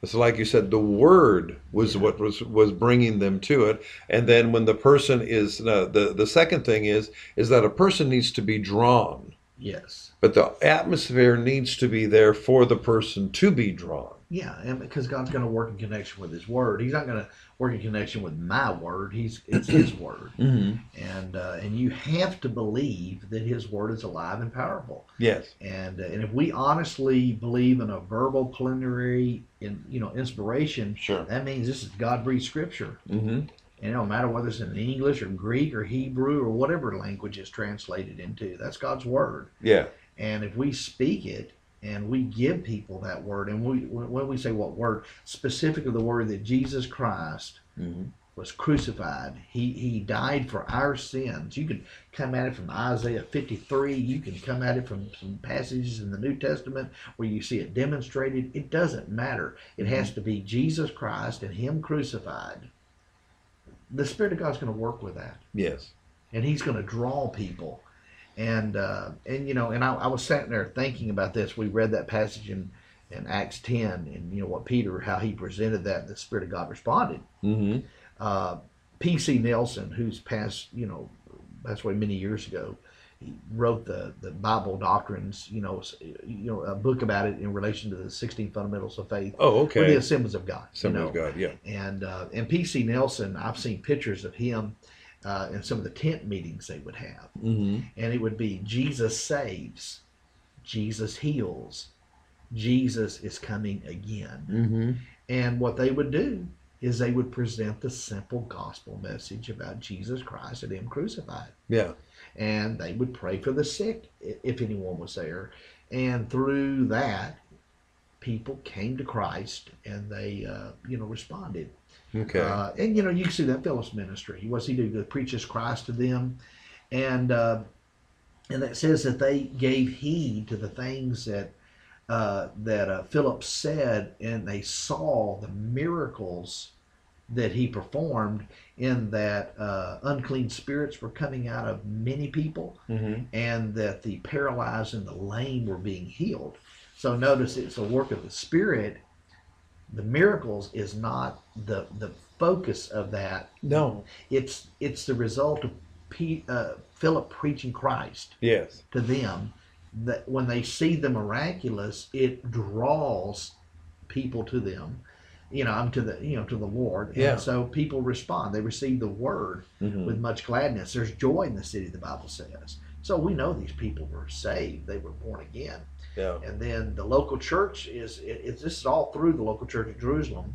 it's like you said, the word was what was was bringing them to it. And then when the person is uh, the the second thing is is that a person needs to be drawn, Yes. but the atmosphere needs to be there for the person to be drawn. Yeah, and because God's going to work in connection with His Word, He's not going to work in connection with my word. He's it's His Word, Mm-hmm. and uh, and you have to believe that His Word is alive and powerful. Yes. And uh, and if we honestly believe in a verbal plenary, in you know, inspiration, Sure. that means this is God breathed Scripture. Mm-hmm. And it don't matter whether it's in English or Greek or Hebrew or whatever language it's translated into. That's God's Word. Yeah. And if we speak it and we give people that word, and we when we say what word, specifically the word that Jesus Christ Mm-hmm. was crucified, he he died for our sins. You can come at it from Isaiah 53. You can come at it from some passages in the New Testament where you see it demonstrated. It doesn't matter. It has to be Jesus Christ and Him crucified. The Spirit of God's going to work with that Yes. and he's going to draw people and uh, and you know and I, I was sitting there thinking about this we read that passage in in acts 10 and you know what peter how he presented that and the spirit of god responded Mm-hmm. uh, pc nelson who's passed you know passed away many years ago he wrote the the bible doctrines you know you know a book about it in relation to the 16 fundamentals of faith Oh, or the okay. assemblies of god you know of God. Yeah. and uh, and PC Nelson, I've seen pictures of him uh, in some of the tent meetings they would have, Mm-hmm. and it would be Jesus saves, Jesus heals, Jesus is coming again. Mm-hmm. And what they would do is they would present the simple gospel message about Jesus Christ and Him crucified, Yeah. And they would pray for the sick if anyone was there, and through that. People came to Christ and they, uh, you know, responded. Okay. Uh, and you know, you can see that Philip's ministry. What's he do? He preaches Christ to them, and uh, and it says that they gave heed to the things that uh, that uh, Philip said, and they saw the miracles that he performed. In that uh, unclean spirits were coming out of many people, mm-hmm. and that the paralyzed and the lame were being healed. So notice it's a work of the Spirit. The miracles is not the the focus of that. No. It's it's the result of P, uh, Philip preaching Christ Yes. to them. That when they see the miraculous, it draws people to them. You know, I'm to the you know to the Lord, Yeah. and so people respond. They receive the word Mm-hmm. with much gladness. There's joy in the city, the Bible says. So we know these people were saved; they were born again. Yeah. And then the local church is it, it's this is all through the local church at Jerusalem.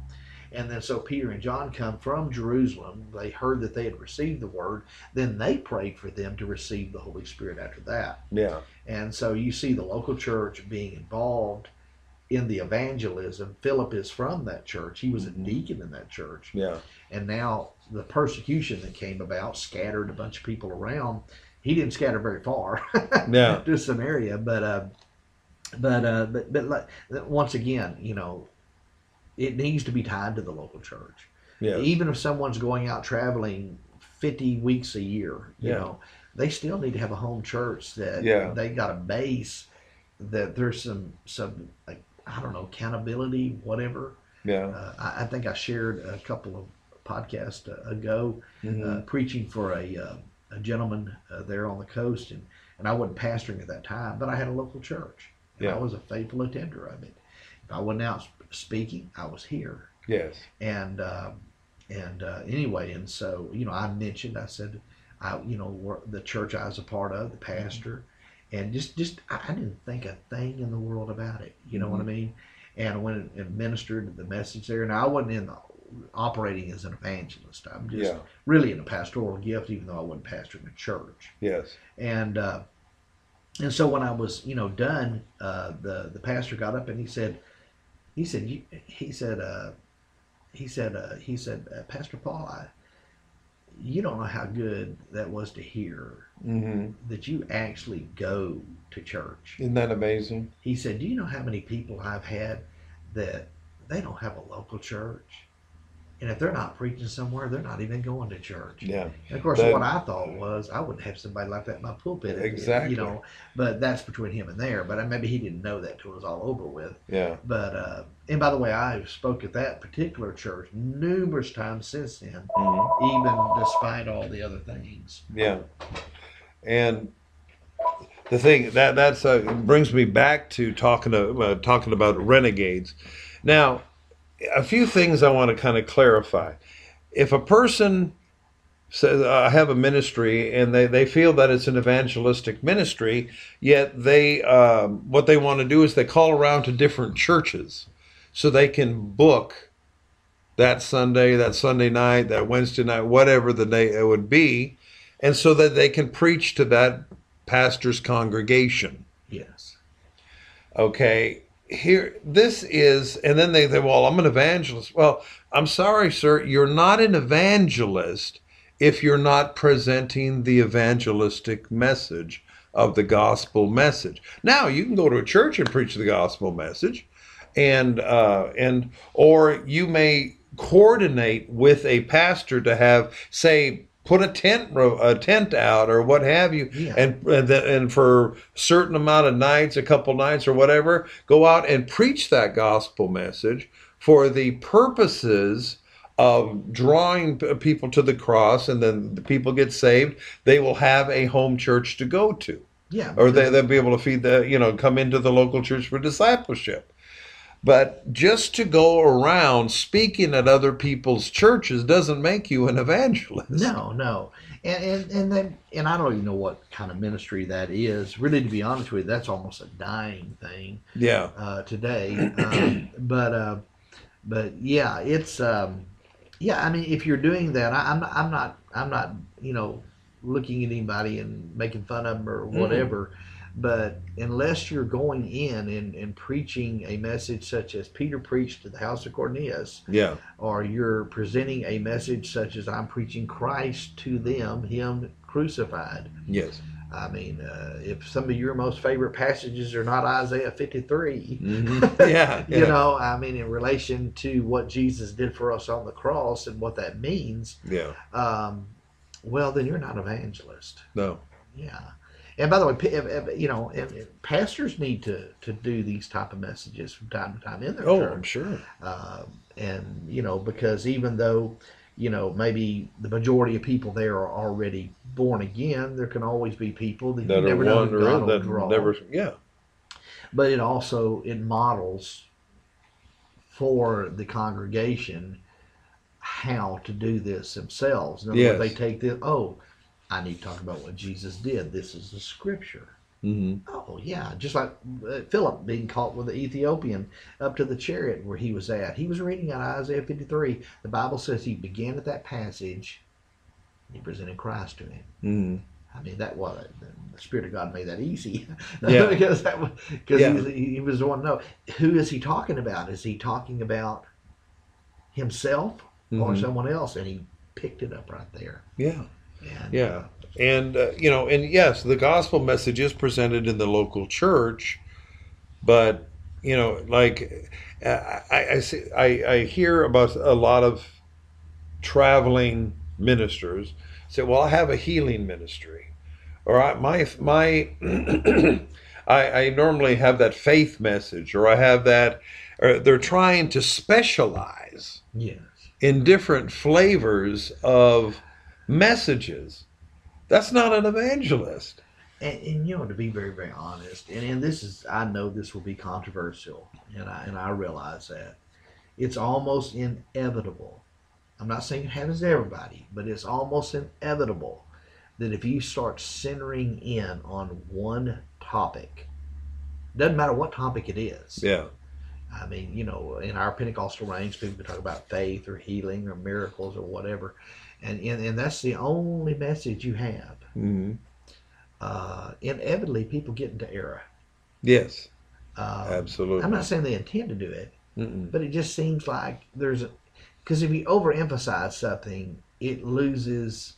And then so Peter and John come from Jerusalem. They heard that they had received the word. Then they prayed for them to receive the Holy Spirit after that. Yeah. And so you see the local church being involved in the evangelism. Philip is from that church. He was a Mhm. deacon in that church Yeah. and now the persecution that came about scattered a bunch of people around. He didn't scatter very far Yeah. to Samaria, but uh, but uh, but but like, once again, you know, it needs to be tied to the local church. Yes. Even if someone's going out traveling fifty weeks a year, you Yeah. know, they still need to have a home church that Yeah. they got a base that there's some some like I don't know accountability, whatever. Yeah. Uh, I, I think I shared a couple of podcasts uh, ago uh, preaching for a, uh, a gentleman uh, there on the coast, and, and I wasn't pastoring at that time, but I had a local church. And Yeah. I was a faithful attender of it. If I wasn't out speaking, I was here. yes. And um, and uh, anyway, and so you know, I mentioned, I said, I you know, the church I was a part of, the pastor, and just just I, I didn't think a thing in the world about it. You know what I mean? And I went and ministered the message there. and I wasn't in the, operating as an evangelist. I'm just Yeah. really in a pastoral gift, even though I wasn't pastoring a church. Yes. And uh, and so when I was you know done, uh, the the pastor got up and he said, he said you, he said uh, he said uh, he said uh, Pastor Paul, I, you don't know how good that was to hear hmm that you actually go to church. Isn't that amazing? He said, do you know how many people I've had that they don't have a local church? And if they're not preaching somewhere, they're not even going to church. Yeah. And of course, what I thought was I wouldn't have somebody like that in my pulpit. Exactly. You know, but that's between him and there. But maybe he didn't know that till it was all over with. Yeah. But uh, and by the way, I spoke at that particular church numerous times since then, hmm even despite all the other things. Yeah. And the thing that that's uh, brings me back to talking to, uh, talking about renegades. Now, a few things I want to kind of clarify. If a person says I have a ministry and they, they feel that it's an evangelistic ministry, yet they um, what they want to do is they call around to different churches so they can book that Sunday, that Sunday night, that Wednesday night, whatever the day it would be, and so that they can preach to that pastor's congregation. Yes. Okay, here, this is, and then they say, well, I'm an evangelist. Well, I'm sorry, sir, you're not an evangelist if you're not presenting the evangelistic message of the gospel message. Now, you can go to a church and preach the gospel message, and uh, and or you may coordinate with a pastor to have, say, put a tent a tent out or what have you, Yeah. and and, the, and for a certain amount of nights, a couple nights or whatever, go out and preach that gospel message for the purposes of drawing people to the cross, and then the people get saved. They will have a home church to go to Yeah. or they, they'll be able to feed the you know come into the local church for discipleship but just to go around speaking at other people's churches doesn't make you an evangelist No, no, and and and then and I don't even know what kind of ministry that is. Really, to be honest with you, that's almost a dying thing yeah uh, today. Um, but uh, but yeah, it's um, yeah. I mean, if you're doing that, I, I'm I'm not I'm not you know looking at anybody and making fun of them or whatever. But unless you're going in and, and preaching a message such as Peter preached to the house of Cornelius, yeah or you're presenting a message such as I'm preaching Christ to them, Him crucified. yes I mean, uh, if some of your most favorite passages are not Isaiah 53, Mhm. yeah, you know, I mean, in relation to what Jesus did for us on the cross and what that means, yeah um, well, then you're not an evangelist. no Yeah. And by the way, if- if- you know, pastors need to, to do these type of messages from time to time in their oh church. i'm sure Um, and you know because even though you know maybe the majority of people there are already born again there can always be people that, that you never know God that draw. never yeah but it also it models for the congregation how to do this themselves in other Yes. words they take this oh i need to talk about what jesus did this is the scripture hmm Oh yeah, just like uh, Philip being caught with the Ethiopian up to the chariot where he was at. He was reading out Isaiah 53. The Bible says he began at that passage. And he presented Christ to him. hmm I mean, that was the Spirit of God made that easy. Yeah. because that was because Yeah. he, he was the one to know who is he talking about? Is he talking about himself or Mhm. someone else? And he picked it up right there. yeah And, Yeah. And, uh, you know, and yes, the gospel message is presented in the local church, but you know, like I, I, see, I, I hear about a lot of traveling ministers say, "Well, I have a healing ministry," or I, my my I, I normally have that faith message, or I have that. Or they're trying to specialize Yes. in different flavors of messages. That's not an evangelist. And, and you know, to be very, very honest, and, and this is, I know this will be controversial, and I and I realize that it's almost inevitable. I'm not saying it happens to everybody, but it's almost inevitable that if you start centering in on one topic, doesn't matter what topic it is. Yeah. I mean, you know, in our Pentecostal range, people can talk about faith or healing or miracles or whatever, and and, and that's the only message you have. hmm Uh, inevitably, people get into error. Yes. Um, Absolutely. I'm not saying they intend to do it, Mm-mm. but it just seems like there's because if you overemphasize something, it loses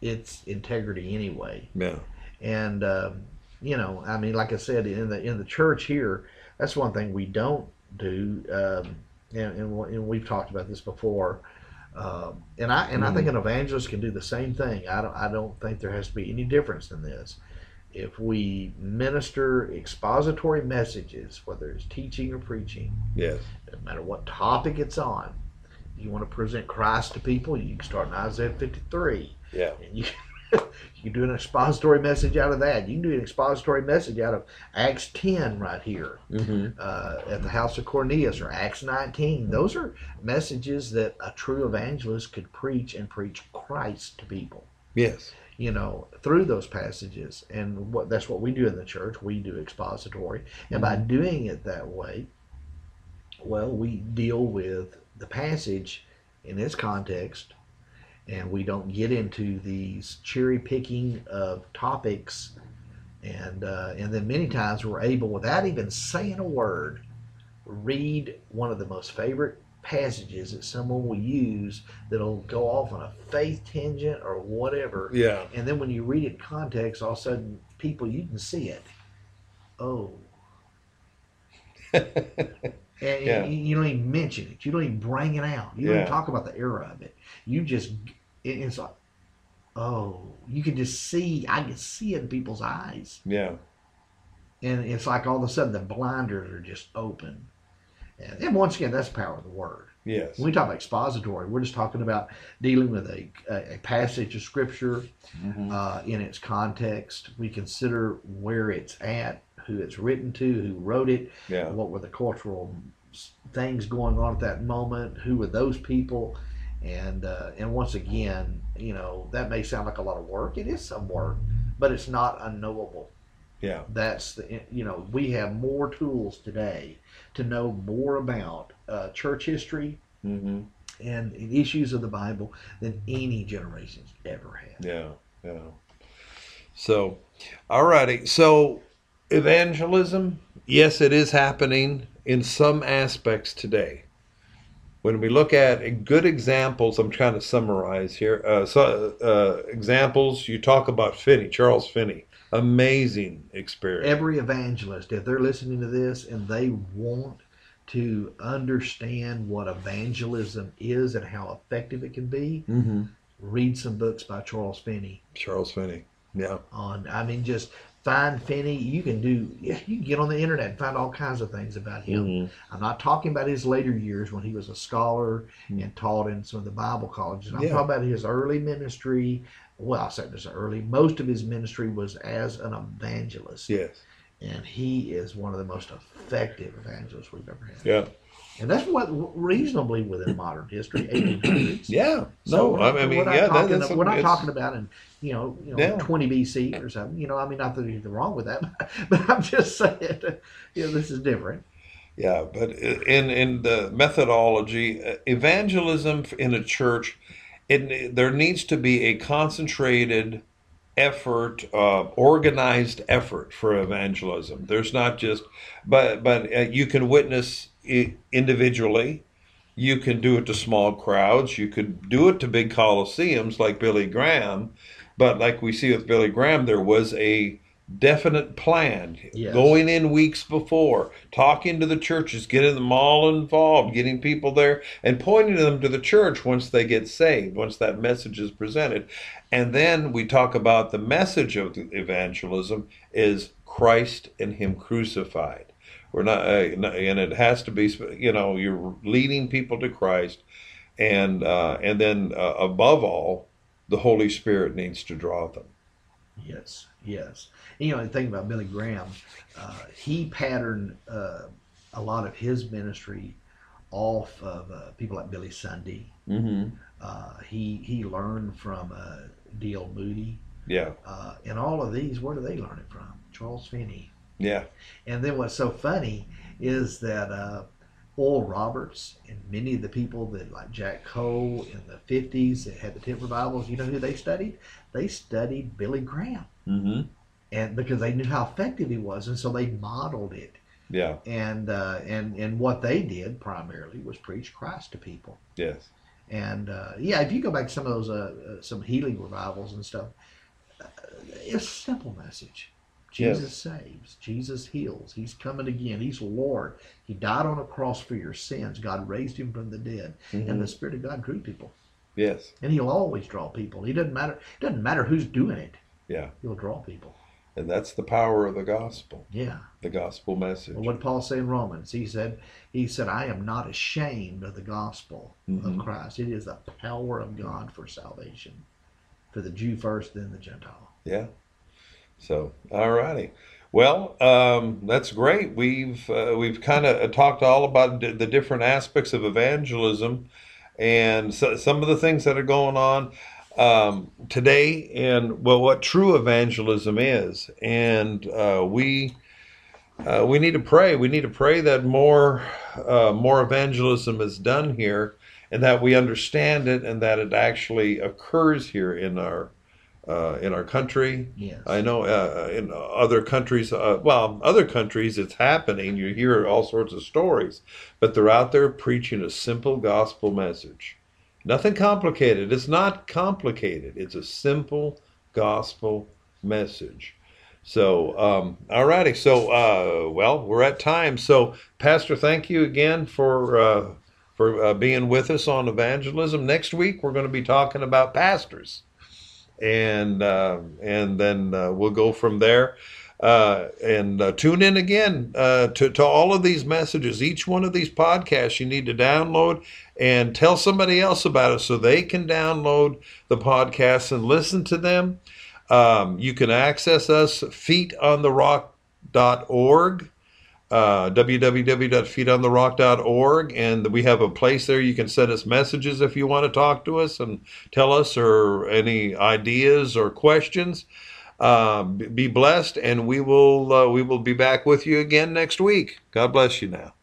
its integrity anyway. Yeah. And um, you know, I mean, like I said, in the in the church here, that's one thing we don't do, um, and, and and we've talked about this before. Um, and I and I think an evangelist can do the same thing. I don't I don't think there has to be any difference in this. If we minister expository messages, whether it's teaching or preaching, Yes. no matter what topic it's on, you want to present Christ to people, you can start in Isaiah 53. Yeah. And you, you can do an expository message out of that. You can do an expository message out of Acts 10 right here Mm-hmm. uh, at the house of Cornelius or Acts 19. Those are messages that a true evangelist could preach and preach Christ to people. Yes. You know, through those passages, and what that's what we do in the church. We do expository, and by doing it that way, well, we deal with the passage in its context, and we don't get into these cherry picking of topics, and uh, and then many times we're able, without even saying a word, read one of the most favorite passages that someone will use that'll go off on a faith tangent or whatever, Yeah. and then when you read it in context, all of a sudden people you can see it. Oh, and Yeah. you, you don't even mention it. You don't even bring it out. You don't Yeah. even talk about the era of it. You just it, it's like, oh, you can just see. I can see it in people's eyes, yeah. and it's like all of a sudden the blinders are just open. And, and once again, that's the power of the word. Yes. When we talk about expository, we're just talking about dealing with a, a, a passage of scripture Mhm. uh, in its context. We consider where it's at, who it's written to, who wrote it, Yeah. what were the cultural things going on at that moment, who were those people, and uh, and once again, you know that may sound like a lot of work. It is some work, but it's not unknowable. Yeah. That's the you know we have more tools today to know more about uh, church history Mm-hmm. and issues of the Bible than any generations ever had. Yeah. Yeah. So, all righty. So, evangelism, yes, it is happening in some aspects today. When we look at good examples, I'm trying to summarize here. Uh, so, uh, examples, you talk about Finney, Charles Finney. Amazing experience. Every evangelist, if they're listening to this and they want to understand what evangelism is and how effective it can be, mm-hmm. read some books by Charles Finney. Charles Finney. Yeah. On, I mean, just find Finney. You can do, you can get on the internet and find all kinds of things about him. Mhm. I'm not talking about his later years when he was a scholar and taught in some of the Bible colleges. I'm Yeah. talking about his early ministry. Well, I said this early. Most of his ministry was as an evangelist, Yes. and he is one of the most effective evangelists we've ever had. Yeah. And that's what reasonably within modern history, 1800s. Yeah. So No, I mean, we're not yeah, that, talking, we're not talking about in you know, you know, Yeah. 20 BC or something. You know, I mean, not that there's anything wrong with that, but I'm just saying, you know, this is different. Yeah, but in in the methodology, uh, evangelism in a church, it, there needs to be a concentrated effort, uh, organized effort for evangelism. There's not just, but but uh, you can witness individually. You can do it to small crowds. You could do it to big coliseums like Billy Graham, but like we see with Billy Graham, there was a definite plan, Yes. going in weeks before, talking to the churches, getting them all involved, getting people there, and pointing them to the church once they get saved, once that message is presented. And then we talk about the message of the evangelism is Christ and Him crucified. We're not, uh, and it has to be, you know, you're leading people to Christ, and uh, and then uh, above all, the Holy Spirit needs to draw them. Yes, yes. You know, the thing about Billy Graham, uh, he patterned uh, a lot of his ministry off of uh, people like Billy Sunday. Mm-hmm. Uh, he he learned from uh, D.L. Moody, Yeah, uh, and all of these. Where do they learn it from? Charles Finney. Yeah, And then what's so funny is that uh, Oral Roberts and many of the people that like Jack Coe in the fifties that had the tent revivals, you know who they studied? They studied Billy Graham. mm-hmm. and because they knew how effective he was, and so they modeled it. yeah, And uh, and and what they did primarily was preach Christ to people. yes, And uh, yeah, if you go back to some of those uh, uh, some healing revivals and stuff, uh, it's a simple message. Yes. Jesus saves. Jesus heals. He's coming again. He's Lord. He died on a cross for your sins. God raised him from the dead, Mhm. and the Spirit of God drew people. yes, And He'll always draw people. He doesn't matter. It doesn't matter who's doing it. yeah, He'll draw people. and that's the power of the gospel, Yeah. the gospel message. Well, what did Paul say in Romans? He said, he said, I am not ashamed of the gospel Mhm. of Christ. It is the power of God for salvation. For the Jew first, then the Gentile. Yeah. So, all righty. Well, um, that's great. We've uh, we've kind of talked all about d- the different aspects of evangelism and so, some of the things that are going on um, today, and well, what true evangelism is. And uh, we uh, we need to pray. We need to pray that more uh, more evangelism is done here, and that we understand it, and that it actually occurs here in our uh, in our country. Yes. I know uh, in other countries, uh, well, other countries, it's happening. You hear all sorts of stories, but they're out there preaching a simple gospel message. Nothing complicated. It's not complicated. It's a simple gospel message. So, um, all righty. So, uh, well, we're at time. So, Pastor, thank you again for uh, for uh, being with us on evangelism. Next week, we're going to be talking about pastors and uh, and then uh, we'll go from there. Uh, and uh, tune in again uh, to to all of these messages. Each one of these podcasts you need to download and tell somebody else about it so they can download the podcasts and listen to them. Um, you can access us feetontherock.org uh, www.feetontherock.org, and we have a place there you can send us messages if you want to talk to us and tell us or any ideas or questions. Uh, be blessed, and we will uh, we will be back with you again next week. God bless you now.